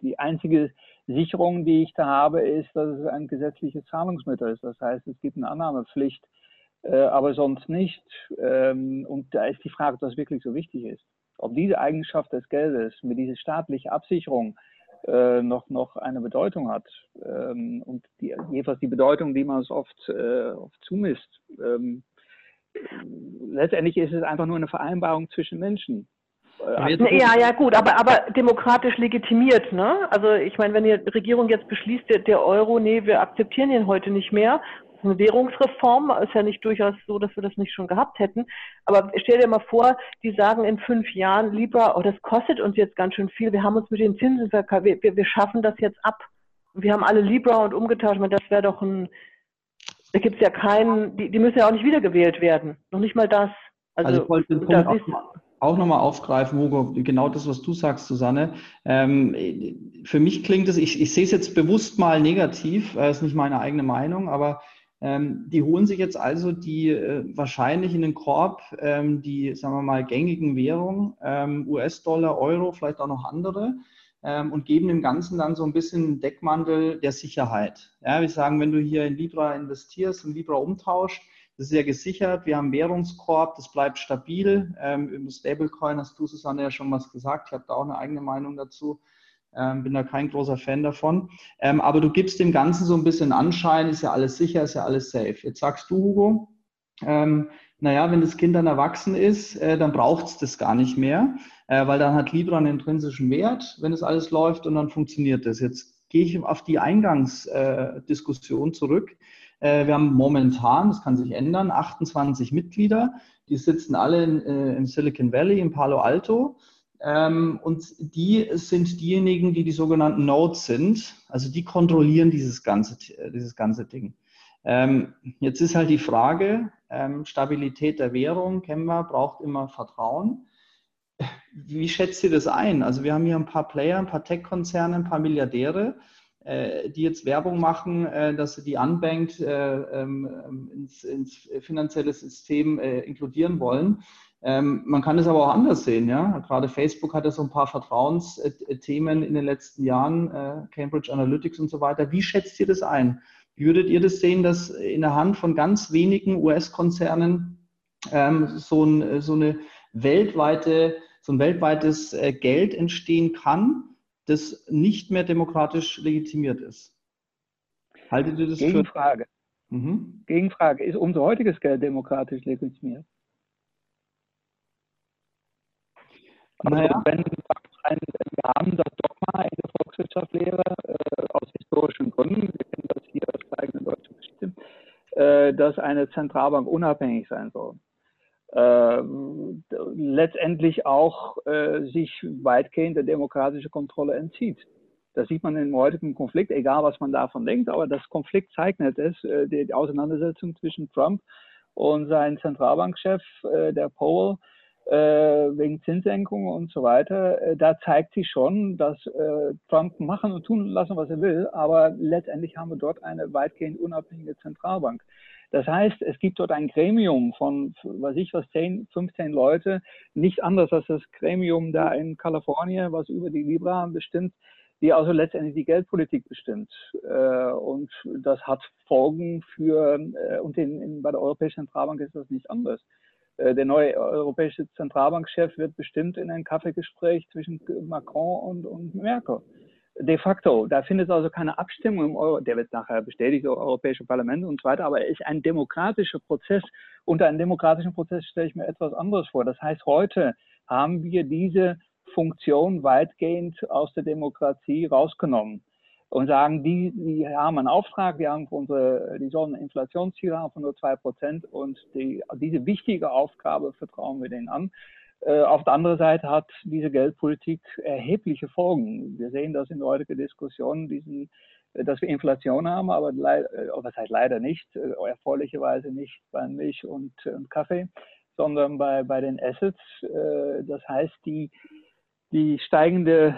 die einzige Sicherung, die ich da habe, ist, dass es ein gesetzliches Zahlungsmittel ist. Das heißt, es gibt eine Annahmepflicht, äh, aber sonst nicht. Ähm, und da ist die Frage, ob das wirklich so wichtig ist ob diese Eigenschaft des Geldes mit dieser staatlichen Absicherung äh, noch, noch eine Bedeutung hat. Ähm, und die, jedenfalls die Bedeutung, die man es oft, äh, oft zumisst. Ähm, letztendlich ist es einfach nur eine Vereinbarung zwischen Menschen. ja, ja, gut, aber, aber demokratisch legitimiert, ne? Also ich meine, wenn die Regierung jetzt beschließt, der, der Euro, nee, wir akzeptieren ihn heute nicht mehr, eine Währungsreform ist ja nicht durchaus so, dass wir das nicht schon gehabt hätten. Aber stell dir mal vor, die sagen in fünf Jahren, Libra, oh, das kostet uns jetzt ganz schön viel. Wir haben uns mit den Zinsen verkauft. Wir, wir, wir schaffen das jetzt ab. Wir haben alle Libra und umgetauscht. meine, das wäre doch ein, da gibt es ja keinen, die, die müssen ja auch nicht wiedergewählt werden. Noch nicht mal das. Also, also ich wollte den Punkt auch, auch nochmal aufgreifen, Hugo, genau das, was du sagst, Susanne. Ähm, für mich klingt es, ich, ich sehe es jetzt bewusst mal negativ, äh, ist nicht meine eigene Meinung, aber ähm, die holen sich jetzt also die äh, wahrscheinlich in den Korb ähm, die, sagen wir mal, gängigen Währungen, ähm, US-Dollar, Euro, vielleicht auch noch andere, ähm, und geben dem Ganzen dann so ein bisschen Deckmantel der Sicherheit. Ja, wir sagen, wenn du hier in Libra investierst und Libra umtauscht, das ist ja gesichert, wir haben Währungskorb, das bleibt stabil. Ähm, Im Stablecoin hast du, Susanne, ja schon was gesagt, ich habe da auch eine eigene Meinung dazu. Ähm, bin da kein großer Fan davon. Ähm, aber du gibst dem Ganzen so ein bisschen Anschein, ist ja alles sicher, ist ja alles safe. Jetzt sagst du, Hugo, ähm, naja, wenn das Kind dann erwachsen ist, äh, dann braucht es das gar nicht mehr, äh, weil dann hat Libra einen intrinsischen Wert, wenn es alles läuft und dann funktioniert das. Jetzt gehe ich auf die Eingangsdiskussion äh, zurück. Äh, wir haben momentan, das kann sich ändern, 28 Mitglieder, die sitzen alle in, äh, im Silicon Valley, in Palo Alto. Ähm, und die sind diejenigen, die die sogenannten Nodes sind. Also die kontrollieren dieses ganze, dieses ganze Ding. Ähm, jetzt ist halt die Frage, ähm, Stabilität der Währung, kennen wir, braucht immer Vertrauen. Wie schätzt ihr das ein? Also wir haben hier ein paar Player, ein paar Tech-Konzerne, ein paar Milliardäre, äh, die jetzt Werbung machen, äh, dass sie die Unbanked äh, ins, ins finanzielle System inkludieren wollen. Ähm, man kann es aber auch anders sehen. Ja? Gerade Facebook hatte so ein paar Vertrauensthemen in den letzten Jahren, äh, Cambridge Analytics und so weiter. Wie schätzt ihr das ein? Würdet ihr das sehen, dass in der Hand von ganz wenigen US-Konzernen ähm, so, ein, so, eine weltweite, so ein weltweites äh, Geld entstehen kann, das nicht mehr demokratisch legitimiert ist? Haltet ihr das Gegenfrage. für... Mhm. Gegenfrage. Ist unser heutiges Geld demokratisch legitimiert? Also naja. wenn wir haben das Dogma in der Volkswirtschaftslehre äh, aus historischen Gründen, wir kennen das hier aus der eigenen deutschen Geschichte, äh, dass eine Zentralbank unabhängig sein soll. Äh, letztendlich auch äh, sich weitgehend der demokratischen Kontrolle entzieht. Das sieht man im heutigen Konflikt, egal was man davon denkt, aber das Konflikt zeichnet es, äh, die Auseinandersetzung zwischen Trump und seinem Zentralbankchef, äh, der Powell, wegen Zinssenkungen und so weiter, äh, da zeigt sich schon, dass äh, Trump machen und tun lassen, was er will, aber letztendlich haben wir dort eine weitgehend unabhängige Zentralbank. Das heißt, es gibt dort ein Gremium von, was ich was, 10, 15 Leute, nicht anders als das Gremium da in Kalifornien, was über die Libra bestimmt, die also letztendlich die Geldpolitik bestimmt. Und das hat Folgen für, und in, in, bei der Europäischen Zentralbank ist das nicht anders. Äh, der neue europäische Zentralbankchef wird bestimmt in ein Kaffeegespräch zwischen Macron und, und Merkel. De facto, da findet also keine Abstimmung im Euro, der wird nachher bestätigt, im Europäischen Parlament und so weiter, aber es ist ein demokratischer Prozess. Unter einem demokratischen Prozess stelle ich mir etwas anderes vor. Das heißt, heute haben wir diese Funktion weitgehend aus der Demokratie rausgenommen und sagen, die, die haben einen Auftrag, die haben unsere, die sollen ein Inflationsziel haben von nur zwei Prozent und die, diese wichtige Aufgabe vertrauen wir denen an. Äh, auf der anderen Seite hat diese Geldpolitik erhebliche Folgen. Wir sehen das in der heutigen Diskussion, diesen, äh, dass wir Inflation haben, aber leid, äh, was heißt leider nicht, erfreulicherweise nicht bei Milch und, und Kaffee, sondern bei, bei den Assets. Das heißt, die, die steigende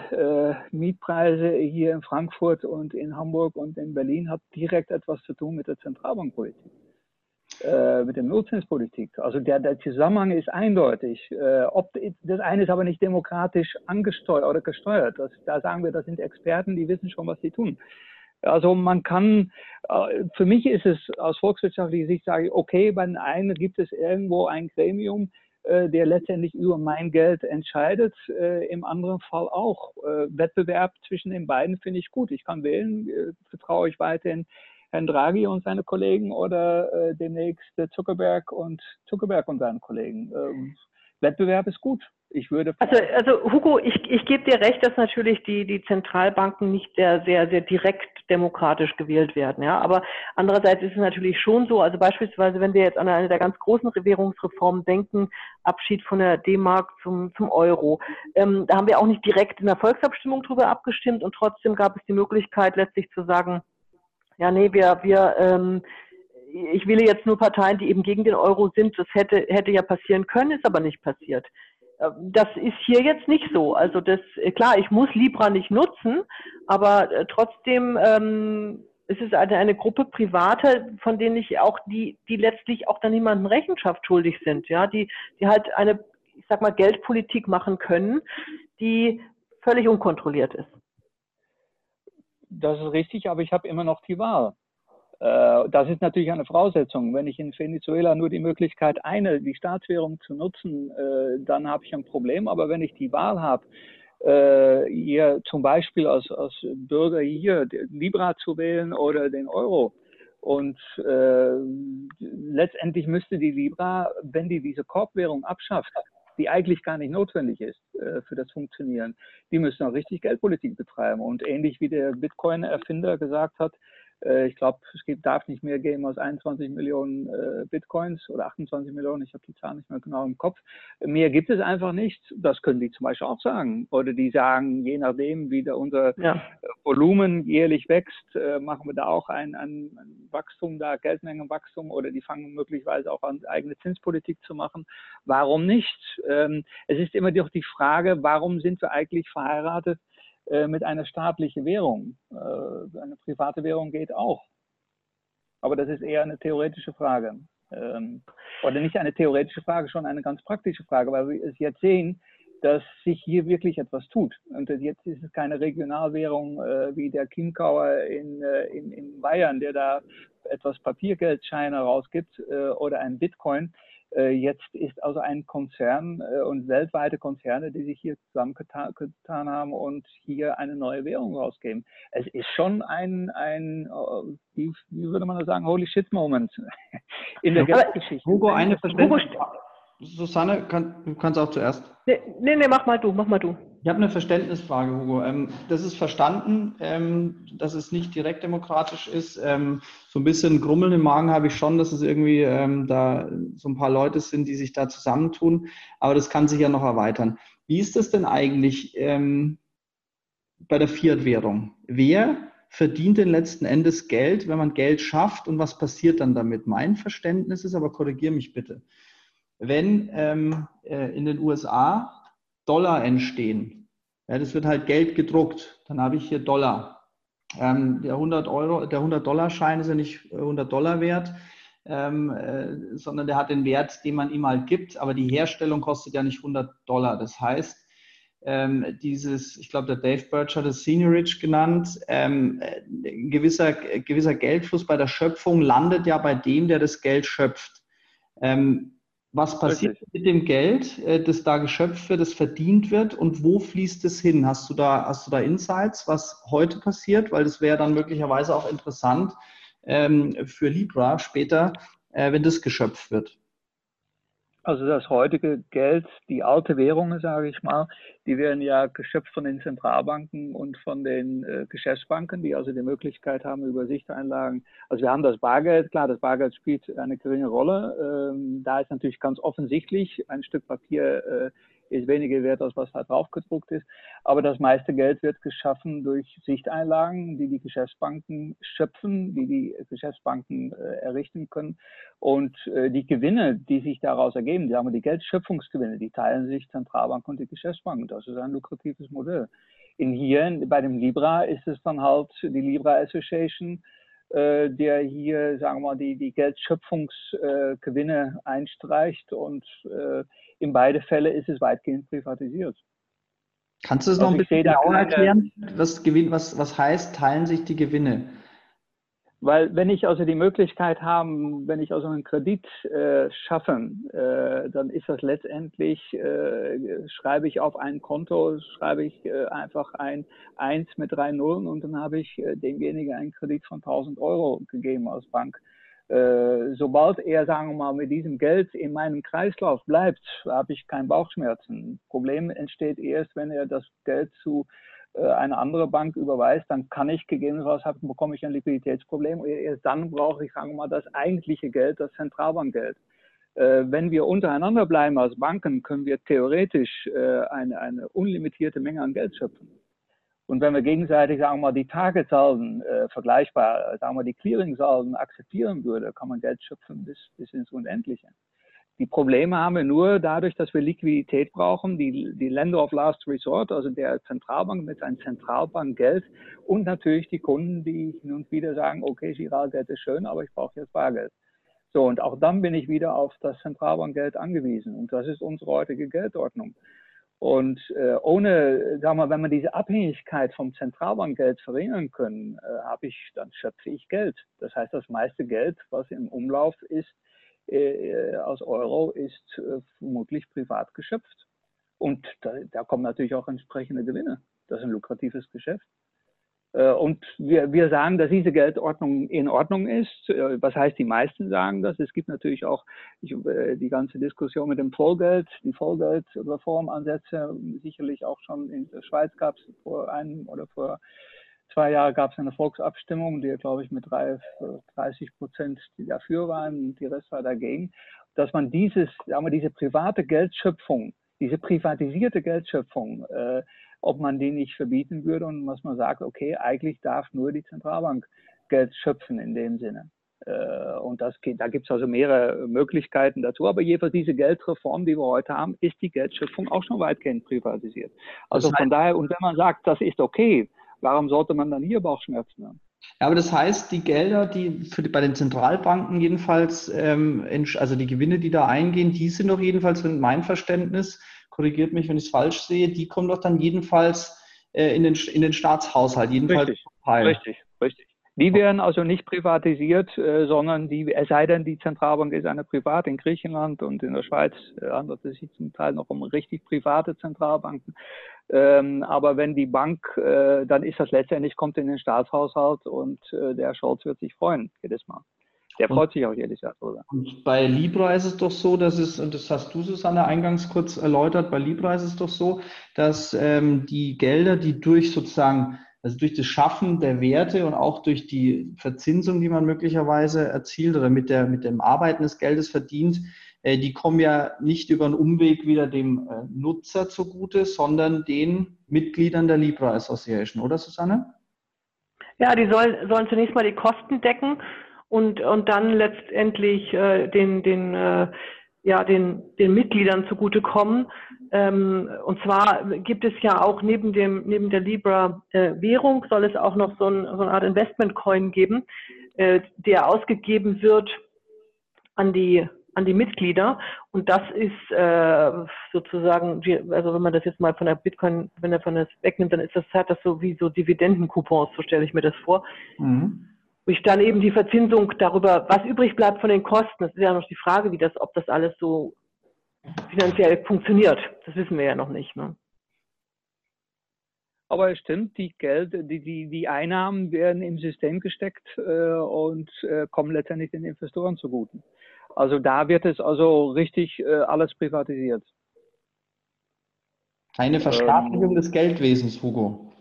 äh, Mietpreise hier in Frankfurt und in Hamburg und in Berlin hat direkt etwas zu tun mit der Zentralbankpolitik, äh, mit der Nutzungspolitik. Also der, der Zusammenhang ist eindeutig. Äh, ob, das eine ist aber nicht demokratisch angesteuert oder gesteuert. Das, da sagen wir, das sind Experten, die wissen schon, was sie tun. Also man kann, äh, für mich ist es aus volkswirtschaftlicher Sicht, sage ich, okay, bei den einen gibt es irgendwo ein Gremium, der letztendlich über mein Geld entscheidet. Äh, Im anderen Fall auch. Äh, Wettbewerb zwischen den beiden finde ich gut. Ich kann wählen, äh, vertraue ich weiterhin Herrn Draghi und seine Kollegen oder äh, demnächst Zuckerberg und Zuckerberg und seinen Kollegen. Ähm, Wettbewerb ist gut. Ich würde. Also, also Hugo, ich, ich gebe dir recht, dass natürlich die, die Zentralbanken nicht sehr, sehr, sehr direkt demokratisch gewählt werden. Ja, aber andererseits ist es natürlich schon so. Also beispielsweise, wenn wir jetzt an eine der ganz großen Währungsreformen denken, Abschied von der D-Mark zum, zum Euro, ähm, da haben wir auch nicht direkt in der Volksabstimmung drüber abgestimmt und trotzdem gab es die Möglichkeit, letztlich zu sagen, ja, nee, wir, wir, ähm, ich wähle jetzt nur Parteien, die eben gegen den Euro sind. Das hätte, hätte ja passieren können, ist aber nicht passiert. Das ist hier jetzt nicht so. Also das, klar, ich muss Libra nicht nutzen, aber äh, trotzdem ähm, es ist eine, eine Gruppe Private, von denen ich auch, die, die letztlich auch dann niemandem Rechenschaft schuldig sind, ja, die, die halt eine, ich sag mal, Geldpolitik machen können, die völlig unkontrolliert ist. Das ist richtig, aber ich habe immer noch die Wahl. Äh, das ist natürlich eine Voraussetzung. Wenn ich in Venezuela nur die Möglichkeit eine, die Staatswährung zu nutzen, äh, dann habe ich ein Problem. Aber wenn ich die Wahl habe, äh, hier zum Beispiel als, als Bürger hier Libra zu wählen oder den Euro, und äh, letztendlich müsste die Libra, wenn die diese Korbwährung abschafft, die eigentlich gar nicht notwendig ist äh, für das Funktionieren, die müssen auch richtig Geldpolitik betreiben. Und ähnlich wie der Bitcoin-Erfinder gesagt hat, ich glaube, es darf nicht mehr geben als 21 Millionen äh, Bitcoins oder 28 Millionen, ich habe die Zahl nicht mehr genau im Kopf. Mehr gibt es einfach nicht. Das können die zum Beispiel auch sagen. Oder die sagen, je nachdem, wie da unser ja. Volumen jährlich wächst, äh, machen wir da auch ein, ein, ein Wachstum, da Geldmengenwachstum oder die fangen möglicherweise auch an, eigene Zinspolitik zu machen. Warum nicht? Ähm, es ist immer doch die Frage, warum sind wir eigentlich verheiratet? Äh, mit einer staatlichen Währung. Äh, eine private Währung geht auch. Aber das ist eher eine theoretische Frage. Ähm, oder nicht eine theoretische Frage, schon eine ganz praktische Frage, weil wir es jetzt sehen, dass sich hier wirklich etwas tut. Und jetzt ist es keine Regionalwährung äh, wie der Chiemgauer in, in, in Bayern, der da etwas Papiergeldscheine rausgibt oder ein Bitcoin, jetzt ist also ein Konzern äh, und weltweite Konzerne, die sich hier zusammengetan haben und hier eine neue Währung rausgeben. Es ist schon ein, ein äh, wie, würde man das sagen, Holy Shit Moment in der Geldgeschichte. Hugo, eine Verständnis. Susanne, kann, du kannst auch zuerst. Nee, nee, nee, mach mal du, mach mal du. Ich habe eine Verständnisfrage, Hugo. Ähm, das ist verstanden, ähm, dass es nicht direkt demokratisch ist. Ähm, so ein bisschen Grummeln im Magen habe ich schon, dass es irgendwie da so ein paar Leute sind, die sich da zusammentun. Aber das kann sich ja noch erweitern. Wie ist das denn eigentlich bei der Fiat-Währung? Wer verdient denn letzten Endes Geld, wenn man Geld schafft und was passiert dann damit? Mein Verständnis ist, aber korrigiere mich bitte wenn ähm, äh, in den USA Dollar entstehen, ja, das wird halt Geld gedruckt, dann habe ich hier Dollar. Ähm, der 100 Euro, der 100 Dollar Schein ist ja nicht 100 Dollar wert, ähm, äh, sondern der hat den Wert, den man ihm halt gibt, aber die Herstellung kostet ja nicht 100 Dollar. Das heißt, ähm, dieses, ich glaube, der Dave Birch hat es Seniorage genannt, ähm, ein gewisser, gewisser Geldfluss bei der Schöpfung landet ja bei dem, der das Geld schöpft. Ähm, was passiert Richtig. mit dem Geld, äh, das da geschöpft wird, das verdient wird und wo fließt es hin? Hast du da, hast du da Insights, was heute passiert? Weil das wäre dann möglicherweise auch interessant ähm, für Libra später, äh, wenn das geschöpft wird. Also das heutige Geld, die alte Währungen, sage ich mal, die werden ja geschöpft von den Zentralbanken und von den äh, Geschäftsbanken, die also die Möglichkeit haben, über Sichteinlagen. Also wir haben das Bargeld, klar, das Bargeld spielt eine geringe Rolle. Ähm, da ist natürlich ganz offensichtlich ein Stück Papier äh, ist weniger wert, als was da drauf gedruckt ist. Aber das meiste Geld wird geschaffen durch Sichteinlagen, die die Geschäftsbanken schöpfen, die die Geschäftsbanken äh, errichten können. Und äh, die Gewinne, die sich daraus ergeben, haben wir die Geldschöpfungsgewinne, die teilen sich Zentralbank und die Geschäftsbanken. Das ist ein lukratives Modell. In hier, bei dem Libra, ist es dann halt die Libra Association, äh, der hier, sagen wir mal, die, die Geldschöpfungsgewinne äh, einstreicht und äh, in beide Fälle ist es weitgehend privatisiert. Kannst du es noch also ein bisschen genauer erklären? Was, Gewinn, was, was heißt, teilen sich die Gewinne? Weil wenn ich also die Möglichkeit habe, wenn ich also einen Kredit äh, schaffe, äh, dann ist das letztendlich, äh, schreibe ich auf ein Konto, schreibe ich äh, einfach ein 1 mit drei Nullen und dann habe ich äh, demjenigen einen Kredit von 1000 Euro gegeben als Bank. Äh, sobald er, sagen wir mal, mit diesem Geld in meinem Kreislauf bleibt, habe ich kein Bauchschmerzen. Problem entsteht erst, wenn er das Geld zu eine andere Bank überweist, dann kann ich gegebenenfalls haben, bekomme ich ein Liquiditätsproblem. Erst dann brauche ich, sagen wir mal, das eigentliche Geld, das Zentralbankgeld. Äh, wenn wir untereinander bleiben als Banken, können wir theoretisch äh, eine, eine unlimitierte Menge an Geld schöpfen. Und wenn wir gegenseitig, sagen wir mal, die Tagesalden äh, vergleichbar, sagen wir, die Clearingsalden akzeptieren würde, kann man Geld schöpfen bis, bis ins Unendliche. Die Probleme haben wir nur dadurch, dass wir Liquidität brauchen, die, die Länder of Last Resort, also der Zentralbank mit seinem Zentralbankgeld und natürlich die Kunden, die hin und wieder sagen, okay, Giralgeld ist schön, aber ich brauche jetzt Bargeld. So, und auch dann bin ich wieder auf das Zentralbankgeld angewiesen. Und das ist unsere heutige Geldordnung. Und äh, ohne, sagen wir, wenn man diese Abhängigkeit vom Zentralbankgeld verringern können, äh, habe ich, dann schöpfe ich Geld. Das heißt, das meiste Geld, was im Umlauf ist, äh, aus Euro, ist äh, vermutlich privat geschöpft. Und da, da kommen natürlich auch entsprechende Gewinne. Das ist ein lukratives Geschäft. Äh, und wir, wir sagen, dass diese Geldordnung in Ordnung ist. Äh, was heißt, die meisten sagen das. Es gibt natürlich auch äh, die ganze Diskussion mit dem Vollgeld, die Vollgeldreformansätze. Sicherlich auch schon in der Schweiz gab es vor einem oder vor zwei Jahren gab es eine Volksabstimmung, die, glaube ich, mit 30 Prozent dafür waren, die Rest war dagegen, dass man dieses, sagen wir, diese private Geldschöpfung, diese privatisierte Geldschöpfung äh, ob man die nicht verbieten würde und was man sagt, okay, eigentlich darf nur die Zentralbank Geld schöpfen in dem Sinne. Äh, und das geht, da gibt es also mehrere Möglichkeiten dazu. Aber jedenfalls diese Geldreform, die wir heute haben, ist die Geldschöpfung auch schon weitgehend privatisiert. Also von daher, und wenn man sagt, das ist okay, warum sollte man dann hier Bauchschmerzen haben? Ja, aber das heißt, die Gelder, die, für die bei den Zentralbanken jedenfalls, ähm, also die Gewinne, die da eingehen, die sind doch jedenfalls, in mein Verständnis, korrigiert mich, wenn ich es falsch sehe, die kommen doch dann jedenfalls äh, in, den, in den Staatshaushalt, jedenfalls richtig, Richtig, richtig. Die werden also nicht privatisiert, äh, sondern die, es sei denn, die Zentralbank ist eine privat in Griechenland und in der Schweiz äh, handelt es sich zum Teil noch um richtig private Zentralbanken. Ähm, aber wenn die Bank, äh, dann ist das letztendlich, kommt in den Staatshaushalt und äh, der Scholz wird sich freuen jedes Mal. Der freut sich auch jedes Jahr drüber. Und bei Libra ist es doch so, dass es, und das hast du, Susanne, eingangs kurz erläutert, bei Libra ist es doch so, dass ähm, die Gelder, die durch sozusagen, also durch das Schaffen der Werte und auch durch die Verzinsung, die man möglicherweise erzielt oder mit, der, mit dem Arbeiten des Geldes verdient, äh, die kommen ja nicht über einen Umweg wieder dem äh, Nutzer zugute, sondern den Mitgliedern der Libra Association, oder Susanne? Ja, die sollen, sollen zunächst mal die Kosten decken und, und dann letztendlich äh, den, den, äh, ja, den, den Mitgliedern zugutekommen. Ähm, und zwar gibt es ja auch neben, dem, neben der Libra-Währung, äh, soll es auch noch so, ein, so eine Art Investment-Coin geben, äh, der ausgegeben wird an die an die Mitglieder und das ist äh, sozusagen, also wenn man das jetzt mal von der Bitcoin, wenn er von das wegnimmt, dann ist das hat das so wie so Dividendencoupons, so stelle ich mir das vor. Mhm ich dann eben die Verzinsung darüber, was übrig bleibt von den Kosten. Das ist ja noch die Frage, wie das, ob das alles so finanziell funktioniert. Das wissen wir ja noch nicht. Ne? Aber es stimmt, die Geld, die, die, die Einnahmen werden im System gesteckt äh, und äh, kommen letztendlich den Investoren zugute. Also da wird es also richtig äh, alles privatisiert. Eine Verstaatlichung ähm, des Geldwesens, Hugo.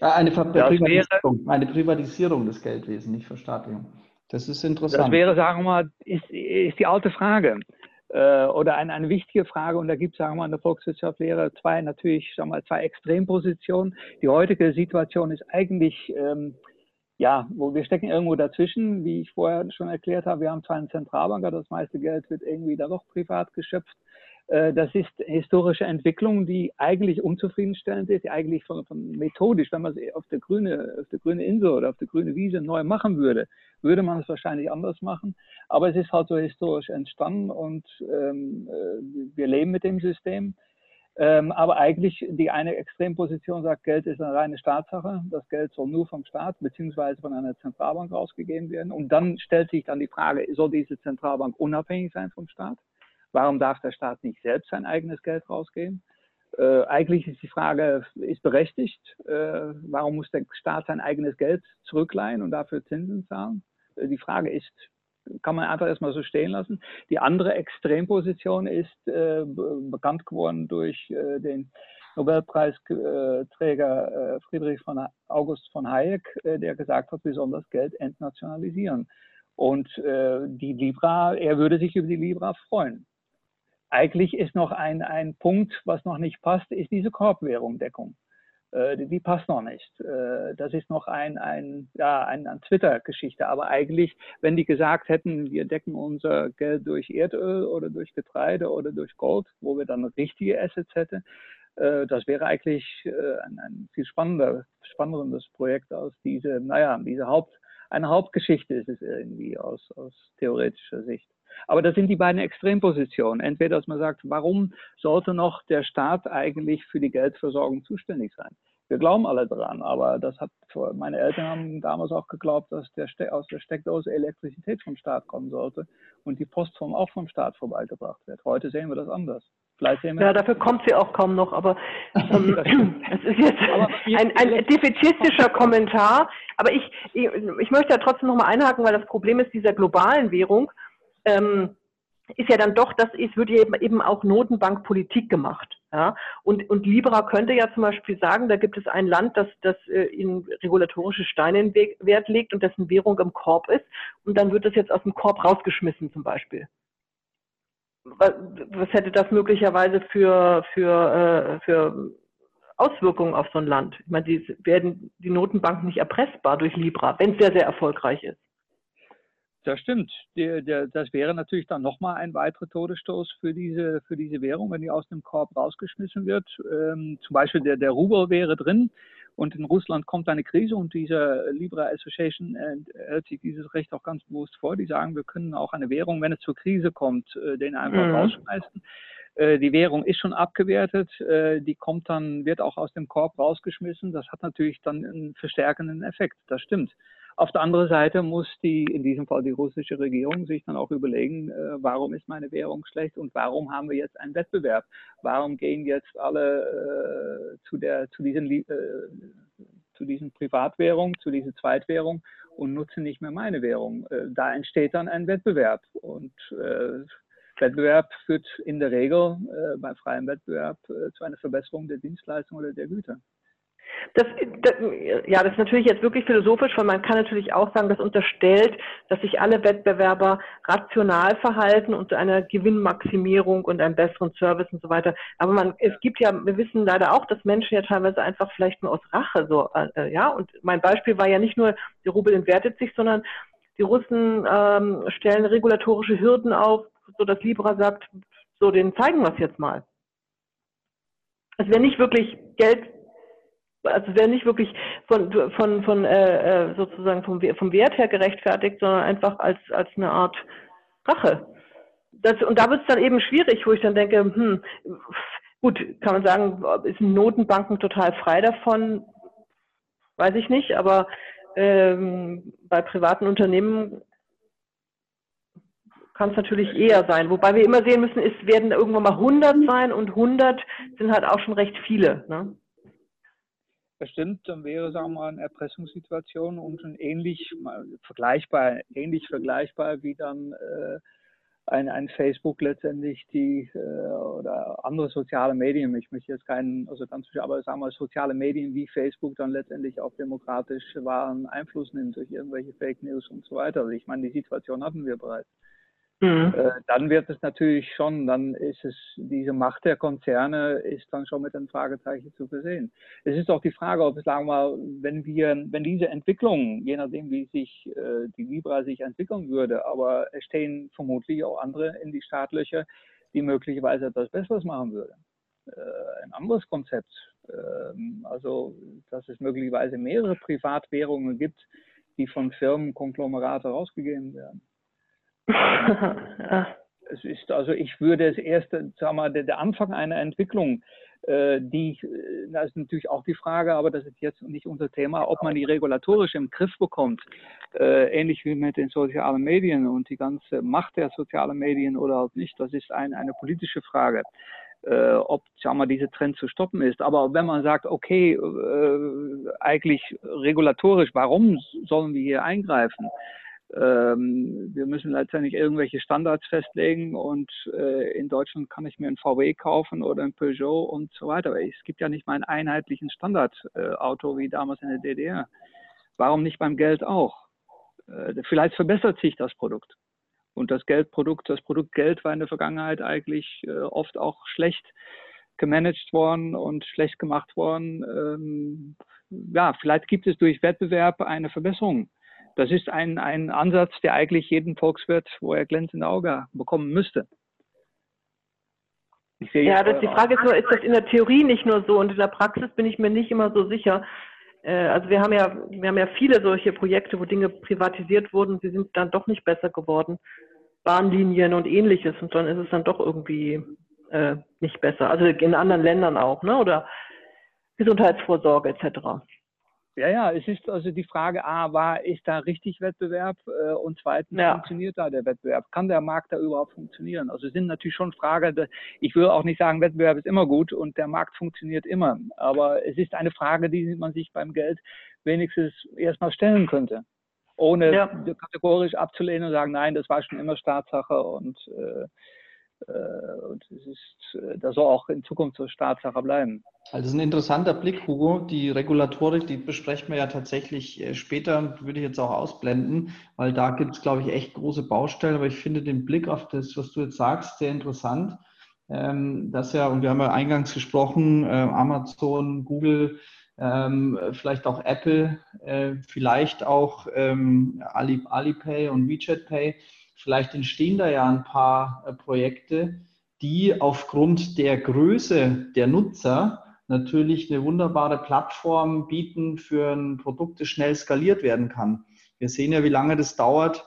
Eine, Privatisierung, eine Privatisierung des Geldwesens, nicht Verstaatlichung. Das ist interessant. Das wäre, sagen wir mal, ist, ist die alte Frage äh, oder eine, eine wichtige Frage. Und da gibt es, sagen wir mal, in der Volkswirtschaftslehre zwei natürlich, sagen wir mal, zwei Extrempositionen. Die heutige Situation ist eigentlich, ähm, ja, wo wir stecken irgendwo dazwischen, wie ich vorher schon erklärt habe. Wir haben zwar einen Zentralbanker, das meiste Geld wird irgendwie da doch privat geschöpft. Äh, das ist historische Entwicklung, die eigentlich unzufriedenstellend ist, die eigentlich von, von methodisch, wenn man es auf der grüne, auf der grüne Insel oder auf der grüne Wiese neu machen würde, würde man es wahrscheinlich anders machen. Aber es ist halt so historisch entstanden und ähm, äh, wir leben mit dem System. Ähm, aber eigentlich die eine Extremposition sagt, Geld ist eine reine Staatssache. Das Geld soll nur vom Staat beziehungsweise von einer Zentralbank ausgegeben werden. Und dann stellt sich dann die Frage, soll diese Zentralbank unabhängig sein vom Staat? Warum darf der Staat nicht selbst sein eigenes Geld rausgeben? Äh, eigentlich ist die Frage, ist berechtigt, äh, warum muss der Staat sein eigenes Geld zurückleihen und dafür Zinsen zahlen? Die Frage ist, kann man einfach erstmal so stehen lassen. Die andere Extremposition ist äh, bekannt geworden durch äh, den Nobelpreisträger äh, Friedrich von August von Hayek, äh, der gesagt hat, wir sollen das Geld entnationalisieren. Und äh, die Libra, er würde sich über die Libra freuen. Eigentlich ist noch ein, ein Punkt, was noch nicht passt, ist diese Korbwährungdeckung. Äh, die, passt noch nicht. Äh, das ist noch ein, ein, ja, ein, ein Twitter-Geschichte. Aber eigentlich, wenn die gesagt hätten, wir decken unser Geld durch Erdöl oder durch Getreide oder durch Gold, wo wir dann richtige Assets hätten, äh, das wäre eigentlich ein, ein, viel spannender, spannenderes Projekt als diese, naja, diese Haupt, eine Hauptgeschichte ist es irgendwie aus, aus theoretischer Sicht. Aber das sind die beiden Extrempositionen. Entweder, dass man sagt, warum sollte noch der Staat eigentlich für die Geldversorgung zuständig sein? Wir glauben alle dran, aber das hat meine Eltern haben damals auch geglaubt, dass der aus der Steckdose Elektrizität vom Staat kommen sollte und die Post vom, auch vom Staat vorbeigebracht wird. Heute sehen wir das anders. Ja, dafür kommt sie auch kaum noch, aber ähm, es ist jetzt ein, ein defetistischer Kommentar. Aber ich, ich, ich möchte da trotzdem nochmal einhaken, weil das Problem ist dieser globalen Währung ähm, ist ja dann doch, das ist, wird eben, eben auch Notenbankpolitik gemacht. Ja? Und, und Libra könnte ja zum Beispiel sagen, da gibt es ein Land, das, das äh, in regulatorische Steine in Wert legt und dessen Währung im Korb ist. Und dann wird das jetzt aus dem Korb rausgeschmissen zum Beispiel. Was, was hätte das möglicherweise für, für, äh, für Auswirkungen auf so ein Land? Ich meine, die werden die Notenbanken nicht erpressbar durch Libra, wenn es sehr, sehr erfolgreich ist. Das stimmt. Der, der, das wäre natürlich dann nochmal ein weiterer Todesstoß für diese, für diese Währung, wenn die aus dem Korb rausgeschmissen wird. Ähm, zum Beispiel der, der Rubel wäre drin und in Russland kommt eine Krise und diese Libra Association hält sich dieses Recht auch ganz bewusst vor. Die sagen, wir können auch eine Währung, wenn es zur Krise kommt, äh, den einfach mhm. rausschmeißen. Äh, die Währung ist schon abgewertet, äh, die kommt dann, wird auch aus dem Korb rausgeschmissen. Das hat natürlich dann einen verstärkenden Effekt. Das stimmt. Auf der anderen Seite muss die, in diesem Fall die russische Regierung, sich dann auch überlegen, äh, warum ist meine Währung schlecht und warum haben wir jetzt einen Wettbewerb? Warum gehen jetzt alle äh, zu, der, zu, diesen, äh, zu diesen Privatwährungen, zu dieser Zweitwährung und nutzen nicht mehr meine Währung? Äh, da entsteht dann ein Wettbewerb und äh, Wettbewerb führt in der Regel äh, bei freiem Wettbewerb zu einer Verbesserung der Dienstleistung oder der Güter. Das, das, ja, das ist natürlich jetzt wirklich philosophisch, weil man kann natürlich auch sagen, das unterstellt, dass sich alle Wettbewerber rational verhalten und zu einer Gewinnmaximierung und einem besseren Service und so weiter. Aber man, es gibt ja, wir wissen leider auch, dass Menschen ja teilweise einfach vielleicht nur aus Rache so, äh, ja. Und mein Beispiel war ja nicht nur, der Rubel entwertet sich, sondern die Russen ähm, stellen regulatorische Hürden auf, so dass Libra sagt, so, den zeigen wir es jetzt mal. Es wäre nicht wirklich Geld also wäre nicht wirklich von, von, von äh, äh, sozusagen vom, vom Wert her gerechtfertigt, sondern einfach als, als eine Art Rache. Das, und da wird es dann eben schwierig, wo ich dann denke, hm, gut, kann man sagen, ist Notenbanken total frei davon? Weiß ich nicht, aber ähm, bei privaten Unternehmen kann es natürlich eher sein. Wobei wir immer sehen müssen, es werden irgendwann mal 100 sein und 100 sind halt auch schon recht viele. Ne? Bestimmt, dann wäre, sagen wir mal, eine Erpressungssituation und schon ähnlich vergleichbar, ähnlich vergleichbar wie dann äh, ein, ein Facebook letztendlich die äh, oder andere soziale Medien. Ich möchte jetzt keinen, also ganz aber sagen wir soziale Medien wie Facebook dann letztendlich auf demokratisch wahren Einfluss nimmt durch irgendwelche Fake News und so weiter. Also ich meine, die Situation hatten wir bereits. Mhm. Äh, dann wird es natürlich schon, dann ist es, diese Macht der Konzerne ist dann schon mit einem Fragezeichen zu versehen. Es ist auch die Frage, ob es, sagen wir wenn wir, wenn diese Entwicklung, je nachdem wie sich äh, die Libra sich entwickeln würde, aber es stehen vermutlich auch andere in die Startlöcher, die möglicherweise etwas Besseres machen würden. Äh, ein anderes Konzept. Ähm, also, dass es möglicherweise mehrere Privatwährungen gibt, die von Firmen, Konglomerate rausgegeben werden. Es ist also, ich würde es erst, sagen wir, der, der Anfang einer Entwicklung, äh, die, äh, das ist natürlich auch die Frage, aber das ist jetzt nicht unser Thema, ob man die regulatorisch im Griff bekommt, äh, ähnlich wie mit den sozialen Medien und die ganze Macht der sozialen Medien oder halt nicht. Das ist ein, eine politische Frage. Äh, ob sagen wir, dieser Trend zu stoppen ist. Aber wenn man sagt, okay, äh, eigentlich regulatorisch, warum sollen wir hier eingreifen? Ähm, wir müssen letztendlich irgendwelche Standards festlegen und äh, in Deutschland kann ich mir ein VW kaufen oder ein Peugeot und so weiter. Es gibt ja nicht mal einen einheitlichen Standardauto wie damals in der DDR. Warum nicht beim Geld auch? Äh, vielleicht verbessert sich das Produkt. Und das Geldprodukt, das Produkt Geld war in der Vergangenheit eigentlich äh, oft auch schlecht gemanagt worden und schlecht gemacht worden. Ähm, ja, vielleicht gibt es durch Wettbewerb eine Verbesserung. Das ist ein, ein Ansatz, der eigentlich jeden Volkswirt, wo er glänzende Auge bekommen müsste. ja, das, die Frage ist nur, ist das in der Theorie nicht nur so und in der Praxis bin ich mir nicht immer so sicher. Äh, also wir haben ja, wir haben ja viele solche Projekte, wo Dinge privatisiert wurden, sie sind dann doch nicht besser geworden. Bahnlinien und ähnliches und dann ist es dann doch irgendwie äh, nicht besser. Also in anderen Ländern auch, ne? Oder Gesundheitsvorsorge etc. Ja, ja, es ist also die Frage, A, war, ist da richtig Wettbewerb? Äh, und zweitens, ja. funktioniert da der Wettbewerb? Kann der Markt da überhaupt funktionieren? Also es sind natürlich schon Fragen, ich will auch nicht sagen, Wettbewerb ist immer gut und der Markt funktioniert immer. Aber es ist eine Frage, die man sich beim Geld wenigstens erstmal stellen könnte. Ohne ja. kategorisch abzulehnen und sagen, nein, das war schon immer Staatssache und äh, und es ist, äh, das soll auch in Zukunft zur Staatssache bleiben. Also ein interessanter Blick, Hugo. Die Regulatorik, die besprechen wir ja tatsächlich äh, später, würde ich jetzt auch ausblenden, weil da gibt es, glaube ich, echt große Baustellen. Aber ich finde den Blick auf das, was du jetzt sagst, sehr interessant. Ähm, das ja, und wir haben ja eingangs gesprochen, Amazon, Google, ähm, vielleicht auch Apple, vielleicht auch ähm, Alipay und WeChat Pay Vielleicht entstehen da ja ein paar äh, Projekte, die aufgrund der Größe der Nutzer natürlich eine wunderbare Plattform bieten für ein Produkt, das schnell skaliert werden kann. Wir sehen ja, wie lange das dauert,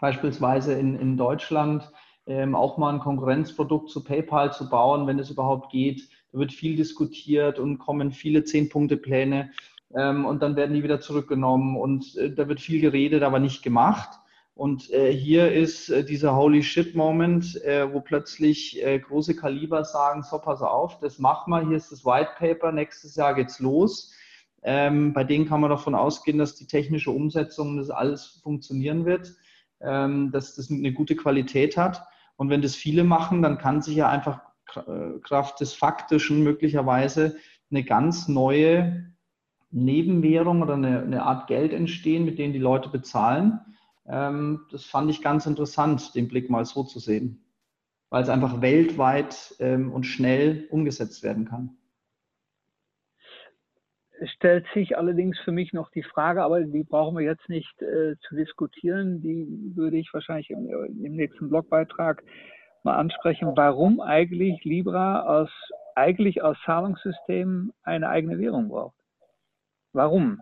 beispielsweise in, in Deutschland ähm, auch mal ein Konkurrenzprodukt zu PayPal zu bauen, wenn es überhaupt geht. Da wird viel diskutiert und kommen viele Zehn-Punkte-Pläne ähm, und dann werden die wieder zurückgenommen und äh, da wird viel geredet, aber nicht gemacht. Und äh, hier ist äh, dieser Holy Shit Moment, äh, wo plötzlich äh, große Kaliber sagen, so pass auf, das machen wir, hier ist das White Paper, nächstes Jahr geht's los. Ähm, bei denen kann man davon ausgehen, dass die technische Umsetzung das alles funktionieren wird, ähm, dass das eine gute Qualität hat. Und wenn das viele machen, dann kann sich ja einfach äh, Kraft des Faktischen möglicherweise eine ganz neue Nebenwährung oder eine, eine Art Geld entstehen, mit denen die Leute bezahlen das fand ich ganz interessant, den Blick mal so zu sehen, weil es einfach weltweit ähm, und schnell umgesetzt werden kann. Es stellt sich allerdings für mich noch die Frage, aber die brauchen wir jetzt nicht äh, zu diskutieren. Die würde ich wahrscheinlich im, im, nächsten Blogbeitrag mal ansprechen. Warum eigentlich Libra als, eigentlich als Zahlungssystem eine eigene Währung braucht? Warum?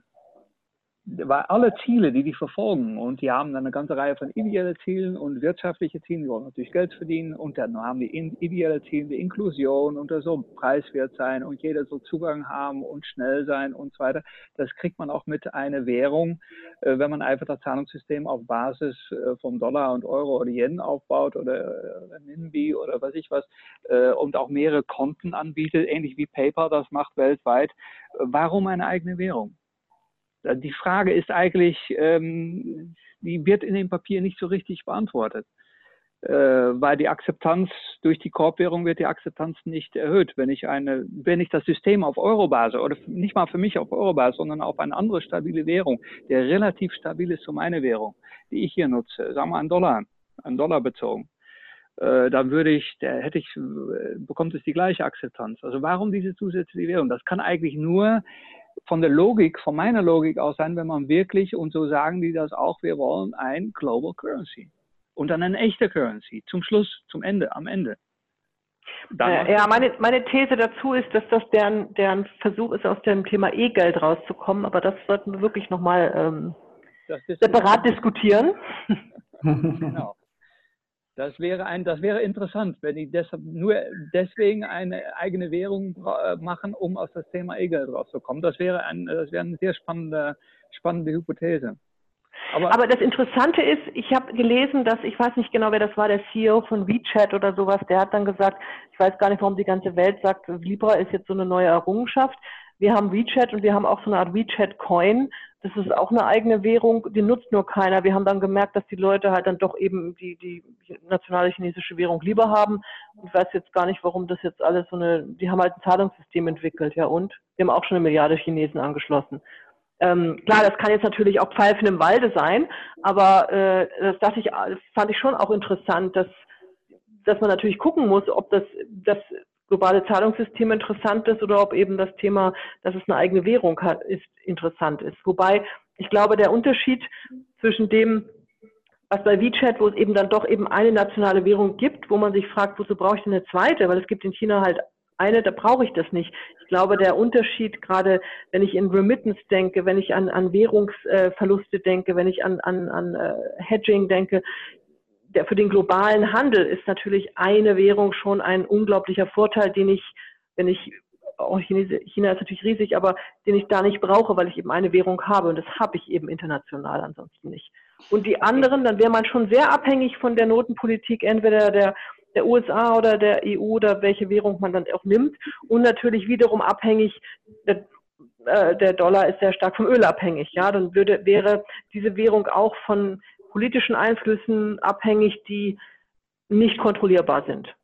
Weil alle Ziele, die die verfolgen, und die haben dann eine ganze Reihe von ideellen Zielen und wirtschaftliche Ziele, die wollen natürlich Geld verdienen, und dann haben die ideelle Ziele, die Inklusion und das soll preiswert sein und jeder soll Zugang haben und schnell sein und so weiter. Das kriegt man auch mit einer Währung, äh, wenn man einfach das Zahlungssystem auf Basis äh, vom Dollar und Euro oder Yen aufbaut oder Ninbi oder was ich was äh, und auch mehrere Konten anbietet, ähnlich wie PayPal das macht weltweit. Warum eine eigene Währung? Äh, die Frage ist eigentlich, ähm, die wird in dem Papier nicht so richtig beantwortet, äh, weil die Akzeptanz durch die Korbwährung wird die Akzeptanz nicht erhöht. Wenn ich eine, wenn ich das System auf Eurobasis oder nicht mal für mich auf Eurobasis, sondern auf eine andere stabile Währung, der relativ stabil ist zu meiner Währung, die ich hier nutze, sagen wir einen Dollar, einen Dollar bezogen, äh, dann würde ich, der hätte ich, äh, bekommt es die gleiche Akzeptanz. Also warum diese zusätzliche Währung? Das kann eigentlich nur von der Logik, von meiner Logik aus sein, wenn man wirklich, und so sagen die das auch, wir wollen ein Global Currency. Und dann ein echter Currency. Zum Schluss, zum Ende, am Ende. Dann ja, meine, meine These dazu ist, dass das deren, deren Versuch ist, aus dem Thema E-Geld rauszukommen, aber das sollten wir wirklich nochmal ähm, separat diskutieren. genau. Das wäre ein, das wäre interessant, wenn die deshalb nur deswegen eine eigene Währung äh, machen, um aus das Thema E-Geld rauszukommen. Das wäre ein, das wäre eine sehr spannende, spannende Hypothese. Aber, Aber, das Interessante ist, ich habe gelesen, dass, ich weiß nicht genau, wer das war, der CEO von WeChat oder sowas, der hat dann gesagt, ich weiß gar nicht, warum die ganze Welt sagt, Libra ist jetzt so eine neue Errungenschaft. Wir haben WeChat und wir haben auch so eine Art WeChat-Coin, Das ist auch eine eigene Währung, die nutzt nur keiner. Wir haben dann gemerkt, dass die Leute halt dann doch eben die, die nationale chinesische Währung lieber haben. Ich weiß jetzt gar nicht, warum das jetzt alles so eine, die haben halt ein Zahlungssystem entwickelt, ja und? Wir haben auch schon eine Milliarde Chinesen angeschlossen. Ähm, klar, das kann jetzt natürlich auch Pfeifen im Walde sein, aber äh, das, das, ich, das fand ich schon auch interessant, dass, dass man natürlich gucken muss, ob das, das globale Zahlungssystem interessant ist oder ob eben das Thema, dass es eine eigene Währung hat, ist interessant ist. Wobei ich glaube, der Unterschied zwischen dem, was bei WeChat, wo es eben dann doch eben eine nationale Währung gibt, wo man sich fragt, wozu brauche ich denn eine zweite? Weil es gibt in China halt eine, da brauche ich das nicht. Ich glaube, der Unterschied, gerade wenn ich in Remittance denke, wenn ich an, an Währungsverluste denke, wenn ich an, an, an uh, Hedging denke, der, für den globalen Handel ist natürlich eine Währung schon ein unglaublicher Vorteil, den ich, wenn ich, auch China ist natürlich riesig, aber den ich da nicht brauche, weil ich eben eine Währung habe und das habe ich eben international ansonsten nicht. Und die anderen, dann wäre man schon sehr abhängig von der Notenpolitik, entweder der, der USA oder der EU oder welche Währung man dann auch nimmt und natürlich wiederum abhängig, der, äh, der Dollar ist sehr stark vom Öl abhängig, ja, dann würde, wäre diese Währung auch von politischen Einflüssen abhängig, die nicht kontrollierbar sind.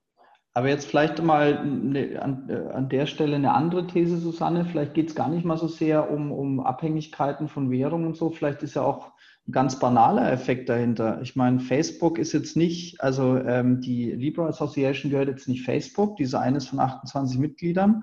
Aber jetzt vielleicht mal eine, an, äh, an, der Stelle eine andere These, Susanne. Vielleicht geht es gar nicht mal so sehr um, um Abhängigkeiten von Währungen und so. Vielleicht ist ja auch ein ganz banaler Effekt dahinter. Ich meine, Facebook ist jetzt nicht, also ähm, die Libra Association gehört jetzt nicht Facebook, diese eines von 28 Mitgliedern.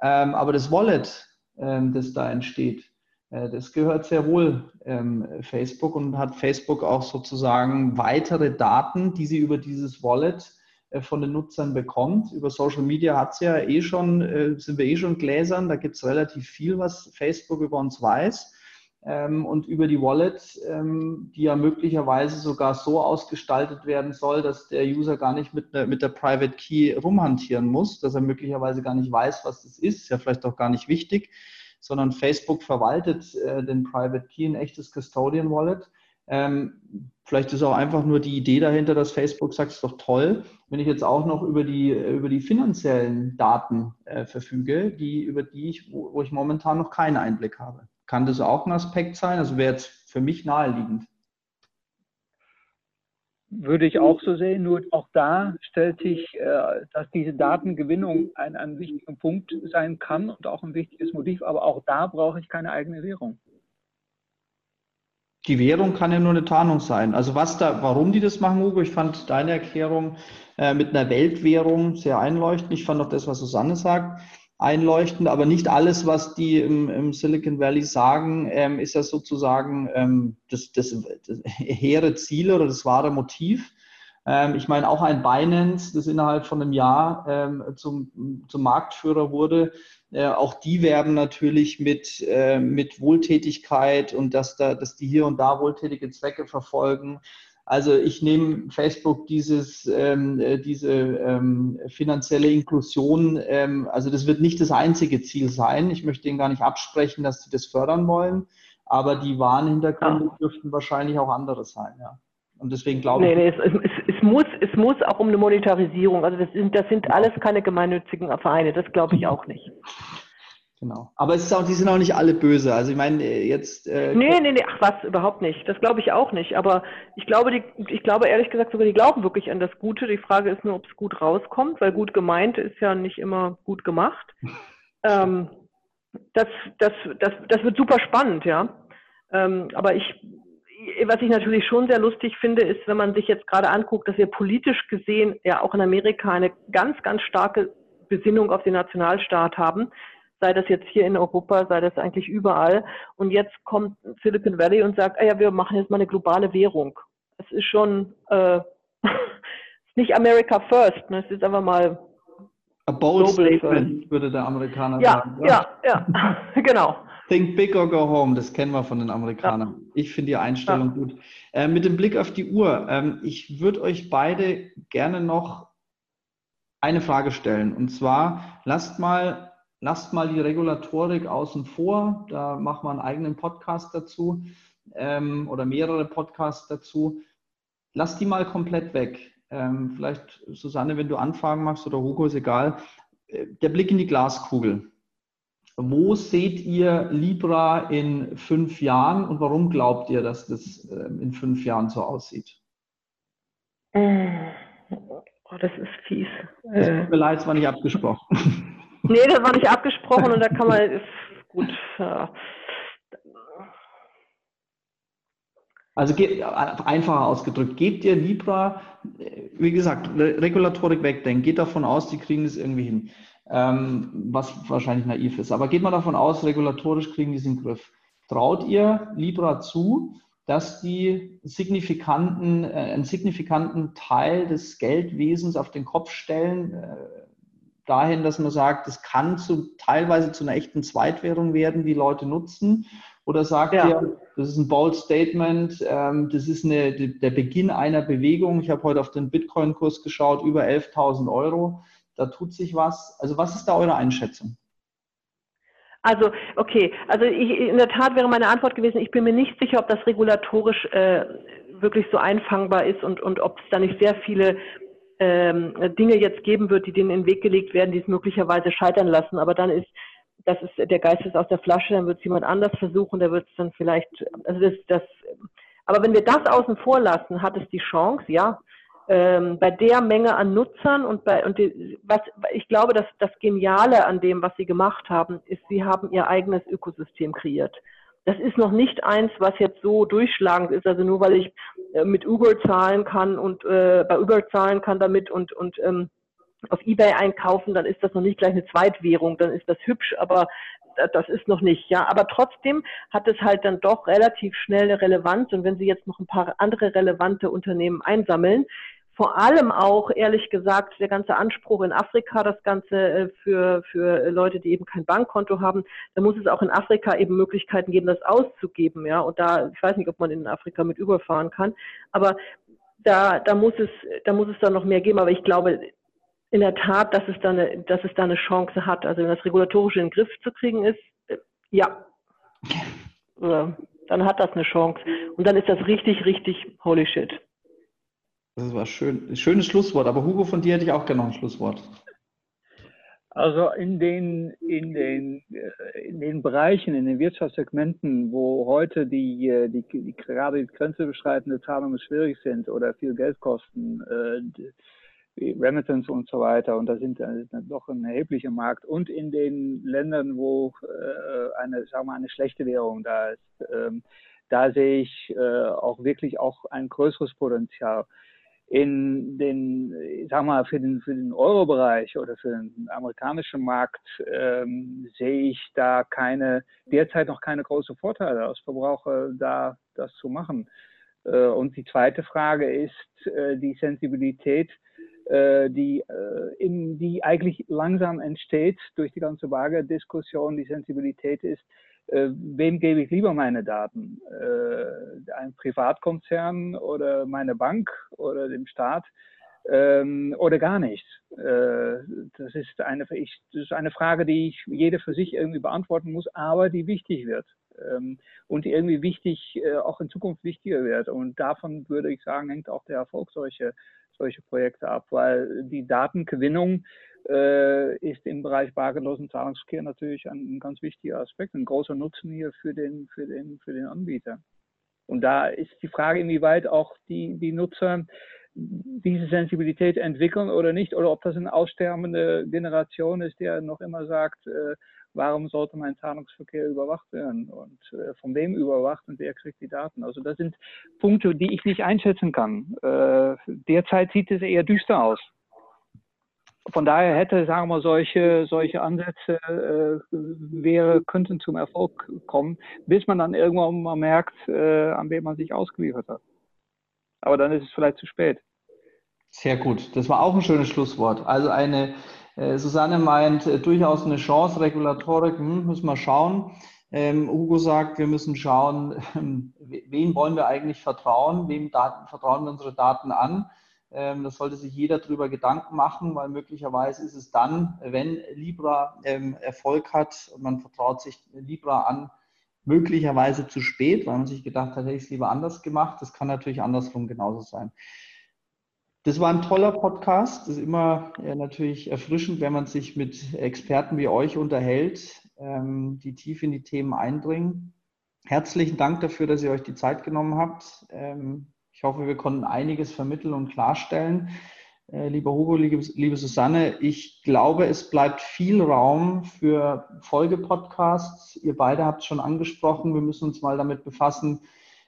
Ähm, aber das Wallet, ähm, das da entsteht, das gehört sehr wohl ähm, Facebook und hat Facebook auch sozusagen weitere Daten, die sie über dieses Wallet äh, von den Nutzern bekommt. Über Social Media hat sie ja eh schon, äh, sind wir eh schon Gläsern, da gibt es relativ viel, was Facebook über uns weiß. Ähm, und über die Wallet, ähm, die ja möglicherweise sogar so ausgestaltet werden soll, dass der User gar nicht mit, ne, mit der Private Key rumhantieren muss, dass er möglicherweise gar nicht weiß, was das ist, ist ja vielleicht auch gar nicht wichtig sondern Facebook verwaltet äh, den Private Key, ein echtes Custodian Wallet. Ähm, vielleicht ist auch einfach nur die Idee dahinter, dass Facebook sagt, es ist doch toll, wenn ich jetzt auch noch über die, über die finanziellen Daten äh, verfüge, die, über die ich, wo, wo ich momentan noch keinen Einblick habe. Kann das auch ein Aspekt sein? Also wäre jetzt für mich naheliegend. Würde ich auch so sehen, nur auch da stellt sich, äh, dass diese Datengewinnung ein, ein wichtiger Punkt sein kann und auch ein wichtiges Motiv, aber auch da brauche ich keine eigene Währung. Die Währung kann ja nur eine Tarnung sein. Also was da, warum die das machen, Hugo, ich fand deine Erklärung äh, mit einer Weltwährung sehr einleuchtend. Ich fand auch das, was Susanne sagt einleuchtend, aber nicht alles, was die im, im Silicon Valley sagen, ähm, ist ja sozusagen ähm, das, das, das hehre Ziel oder das wahre Motiv. Ähm, ich meine, auch ein Binance, das innerhalb von einem Jahr ähm, zum, zum Marktführer wurde, äh, auch die werben natürlich mit, äh, mit Wohltätigkeit und dass, da, dass die hier und da wohltätige Zwecke verfolgen. Also ich nehme Facebook dieses, ähm, äh, diese ähm, finanzielle Inklusion, ähm, also das wird nicht das einzige Ziel sein. Ich möchte Ihnen gar nicht absprechen, dass Sie das fördern wollen, aber die wahren Hintergründe ja. dürften wahrscheinlich auch andere sein, ja. Und deswegen glaube nee, ich. Nee, es, es, es, muss, es muss auch um eine Monetarisierung. Also das sind, das sind alles keine gemeinnützigen Vereine, das glaube ich auch nicht. Genau. Aber es ist auch, die sind auch nicht alle böse. Also ich meine, äh, jetzt. Äh, nee, nee, nee, ach was, überhaupt nicht. Das glaube ich auch nicht. Aber ich glaube, die, ich glaube ehrlich gesagt sogar, die glauben wirklich an das Gute. Die Frage ist nur, ob es gut rauskommt, weil gut gemeint ist ja nicht immer gut gemacht. ähm, das, das, das, das wird super spannend, ja. Ähm, aber ich, was ich natürlich schon sehr lustig finde, ist, wenn man sich jetzt gerade anguckt, dass wir politisch gesehen ja auch in Amerika eine ganz, ganz starke Besinnung auf den Nationalstaat haben sei das jetzt hier in Europa, sei das eigentlich überall. Und jetzt kommt Silicon Valley und sagt, ah ja, wir machen jetzt mal eine globale Währung. Es ist schon äh, nicht America First, ne? es ist einfach mal A bold statement, first. würde der Amerikaner ja, sagen. Ja, ja, ja, genau. Think big or go home, das kennen wir von den Amerikanern. Ja. Ich finde die Einstellung ja. gut. Äh, mit dem Blick auf die Uhr, ähm, ich würde euch beide gerne noch eine Frage stellen. Und zwar, lasst mal lasst mal die Regulatorik außen vor. Da machen wir einen eigenen Podcast dazu ähm, oder mehrere Podcasts dazu. Lasst die mal komplett weg. Ähm, vielleicht, Susanne, wenn du Anfragen machst oder Hugo, ist egal. Äh, der Blick in die Glaskugel. wo seht ihr Libra in fünf Jahren und warum glaubt ihr, dass das ähm, in fünf Jahren so aussieht? Oh, das ist fies. Es tut mir leid, es war nicht abgesprochen. Nee, das war nicht abgesprochen und da kann man gut. Ja. Also einfacher ausgedrückt, gebt ihr Libra, wie gesagt, Regulatorik wegdenken, geht davon aus, die kriegen es irgendwie hin, ähm, was wahrscheinlich naiv ist. Aber geht mal davon aus, regulatorisch kriegen die es in den Griff. Traut ihr Libra zu, dass die signifikanten, äh, einen signifikanten Teil des Geldwesens auf den Kopf stellen, äh, dahin, dass man sagt, es kann zu, teilweise zu einer echten Zweitwährung werden, die Leute nutzen? Oder sagt ja. ihr, das ist ein bold Statement, ähm, das ist eine, der Beginn einer Bewegung. Ich habe heute auf den Bitcoin-Kurs geschaut, über 11.000 Euro. Da tut sich was. Also was ist da eure Einschätzung? Also, okay, also ich, in der Tat wäre meine Antwort gewesen, ich bin mir nicht sicher, ob das regulatorisch äh, wirklich so einfangbar ist und, und ob es da nicht sehr viele ähm, Dinge jetzt geben wird, die denen in den Weg gelegt werden, die es möglicherweise scheitern lassen. Aber dann ist, das ist, der Geist ist aus der Flasche, dann wird es jemand anders versuchen, der wird es dann vielleicht, also das, das, aber wenn wir das außen vor lassen, hat es die Chance, ja, ähm, bei der Menge an Nutzern und bei und die, was ich glaube, dass das Geniale an dem, was sie gemacht haben, ist, sie haben ihr eigenes Ökosystem kreiert. Das ist noch nicht eins, was jetzt so durchschlagend ist. Also nur weil ich äh, mit Uber zahlen kann und äh, bei Uber zahlen kann damit und, und ähm, auf Ebay einkaufen, dann ist das noch nicht gleich eine Zweitwährung, dann ist das hübsch, aber das ist noch nicht, ja. Aber trotzdem hat es halt dann doch relativ schnell eine Relevanz. Und wenn Sie jetzt noch ein paar andere relevante Unternehmen einsammeln, vor allem auch, ehrlich gesagt, der ganze Anspruch in Afrika, das Ganze äh, für, für Leute, die eben kein Bankkonto haben, da muss es auch in Afrika eben Möglichkeiten geben, das auszugeben, ja. Und da, ich weiß nicht, ob man in Afrika mit überfahren kann, aber da, da muss es, da muss es dann noch mehr geben. Aber ich glaube in der Tat, dass es da eine, dass es da eine Chance hat. Also wenn das Regulatorische in den Griff zu kriegen ist, äh, ja. Dann hat das eine Chance. Und dann ist das richtig, richtig holy shit. Das war schön. Schönes Schlusswort, aber Hugo, von dir hätte ich auch gerne noch ein Schlusswort. Also in den, in den, äh, in den Bereichen, in den Wirtschaftssegmenten, wo heute die, äh, die, die gerade die grenzüberschreitende Zahlungen schwierig sind oder viel Geld kosten, äh, Remittance und so weiter, und da sind äh, doch ein erheblicher Markt, und in den Ländern, wo äh, eine, sagen wir, eine schlechte Währung da ist, ähm, da sehe ich äh, auch wirklich auch ein größeres Potenzial in den, ich sag mal, für den, für den Euro-Bereich oder für den amerikanischen Markt ähm, sehe ich da keine, derzeit noch keine großen Vorteile als Verbraucher da das zu machen. Äh, und die zweite Frage ist äh, die Sensibilität, äh, die, äh, in, die eigentlich langsam entsteht durch die ganze Waage-Diskussion. Die Sensibilität ist, äh, wem gebe ich lieber meine Daten? Äh, ein Privatkonzern oder meine Bank oder dem Staat? Ähm, oder gar nicht. Äh, das, ist eine, ich, das ist eine Frage, die ich jeder für sich irgendwie beantworten muss, aber die wichtig wird und die irgendwie wichtig, äh, auch in Zukunft wichtiger wird. Und davon würde ich sagen, hängt auch der Erfolg solcher solche Projekte ab, weil die Datengewinnung äh, ist im Bereich bargeldlosen Zahlungsverkehr natürlich ein, ein, ganz wichtiger Aspekt, ein großer Nutzen hier für den, für den, für den Anbieter. Und da ist die Frage, inwieweit auch die, die Nutzer diese Sensibilität entwickeln oder nicht, oder ob das eine aussterbende Generation ist, der noch immer sagt, äh, warum sollte mein Zahlungsverkehr überwacht werden und äh, von wem überwacht und wer kriegt die Daten. Also das sind Punkte, die ich nicht einschätzen kann. Äh, derzeit sieht es eher düster aus von daher hätte, sagen wir, solche, solche Ansätze äh, wäre, könnten zum Erfolg kommen, bis man dann irgendwann mal merkt, äh, an wem man sich ausgeliefert hat. Aber dann ist es vielleicht zu spät. Sehr gut. Das war auch ein schönes Schlusswort. Also eine, Susanne meint, äh, durchaus eine Chance, Regulatorik, hm, müssen wir schauen. Ähm, Hugo sagt, wir müssen schauen, ähm, wem wollen wir eigentlich vertrauen, wem Daten, vertrauen wir unsere Daten an. Ähm, das sollte sich jeder darüber Gedanken machen, weil möglicherweise ist es dann, wenn Libra ähm, Erfolg hat und man vertraut sich Libra an, möglicherweise zu spät, weil man sich gedacht hat, hätte ich es lieber anders gemacht. Das kann natürlich andersrum genauso sein. Das war ein toller Podcast. Das ist immer ja, natürlich erfrischend, wenn man sich mit Experten wie euch unterhält, ähm, die tief in die Themen eindringen. Herzlichen Dank dafür, dass ihr euch die Zeit genommen habt. Ähm, ich hoffe, wir konnten einiges vermitteln und klarstellen. Äh, lieber Hugo, liebe, liebe Susanne, ich glaube, es bleibt viel Raum für Folgepodcasts. Ihr beide habt es schon angesprochen. Wir müssen uns mal damit befassen,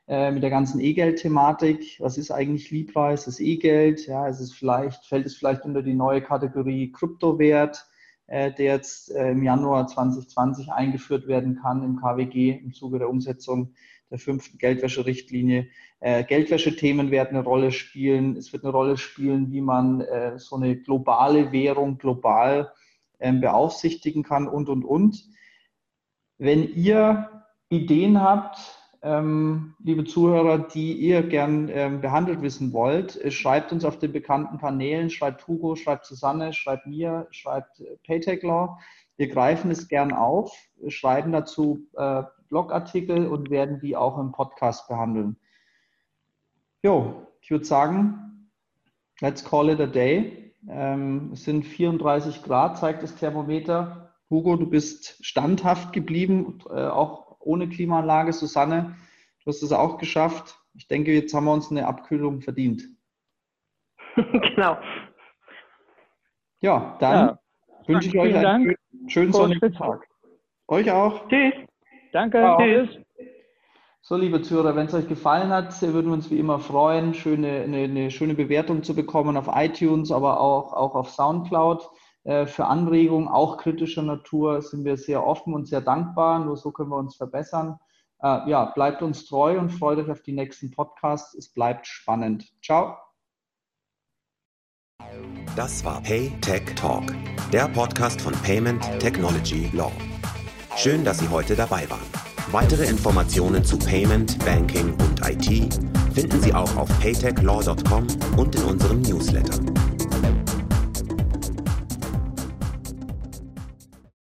äh, mit der ganzen E-Geld-Thematik. Was ist eigentlich Libra? Ist es E-Geld? Ja, ist es vielleicht, fällt es vielleicht unter die neue Kategorie Kryptowert, äh, der jetzt äh, im Januar 2020 eingeführt werden kann im KWG im Zuge der Umsetzung der fünften Geldwäscherichtlinie. Äh, Geldwäschethemen werden eine Rolle spielen. Es wird eine Rolle spielen, wie man äh, so eine globale Währung global ähm, beaufsichtigen kann und, und, und. Wenn ihr Ideen habt, ähm, liebe Zuhörer, die ihr gern ähm, behandelt wissen wollt, äh, schreibt uns auf den bekannten Kanälen, schreibt Hugo, schreibt Susanne, schreibt mir, schreibt äh, Paytech Law. Wir greifen es gern auf, schreiben dazu äh, Blogartikel und werden die auch im Podcast behandeln. Jo, ich würde sagen, let's call it a day. Ähm, es sind 34 Grad, zeigt das Thermometer. Hugo, du bist standhaft geblieben, äh, auch ohne Klimaanlage. Susanne, du hast es auch geschafft. Ich denke, jetzt haben wir uns eine Abkühlung verdient. genau. Ja, dann ja. wünsche ich euch einen Dank. schönen sonnigen Tag. Euch auch. Tschüss. Danke. Ciao. Tschüss. So, liebe Zuhörer, wenn es euch gefallen hat, würden wir uns wie immer freuen, schöne, eine, eine schöne Bewertung zu bekommen auf iTunes, aber auch, auch auf Soundcloud. Äh, für Anregungen, auch kritischer Natur, sind wir sehr offen und sehr dankbar. Nur so können wir uns verbessern. Äh, ja, bleibt uns treu und freut euch auf die nächsten Podcasts. Es bleibt spannend. Ciao. Das war Pay Tech Talk, der Podcast von Payment Technology Law. Schön, dass Sie heute dabei waren. Weitere Informationen zu Payment, Banking und IT finden Sie auch auf paytechlaw.com und in unserem Newsletter.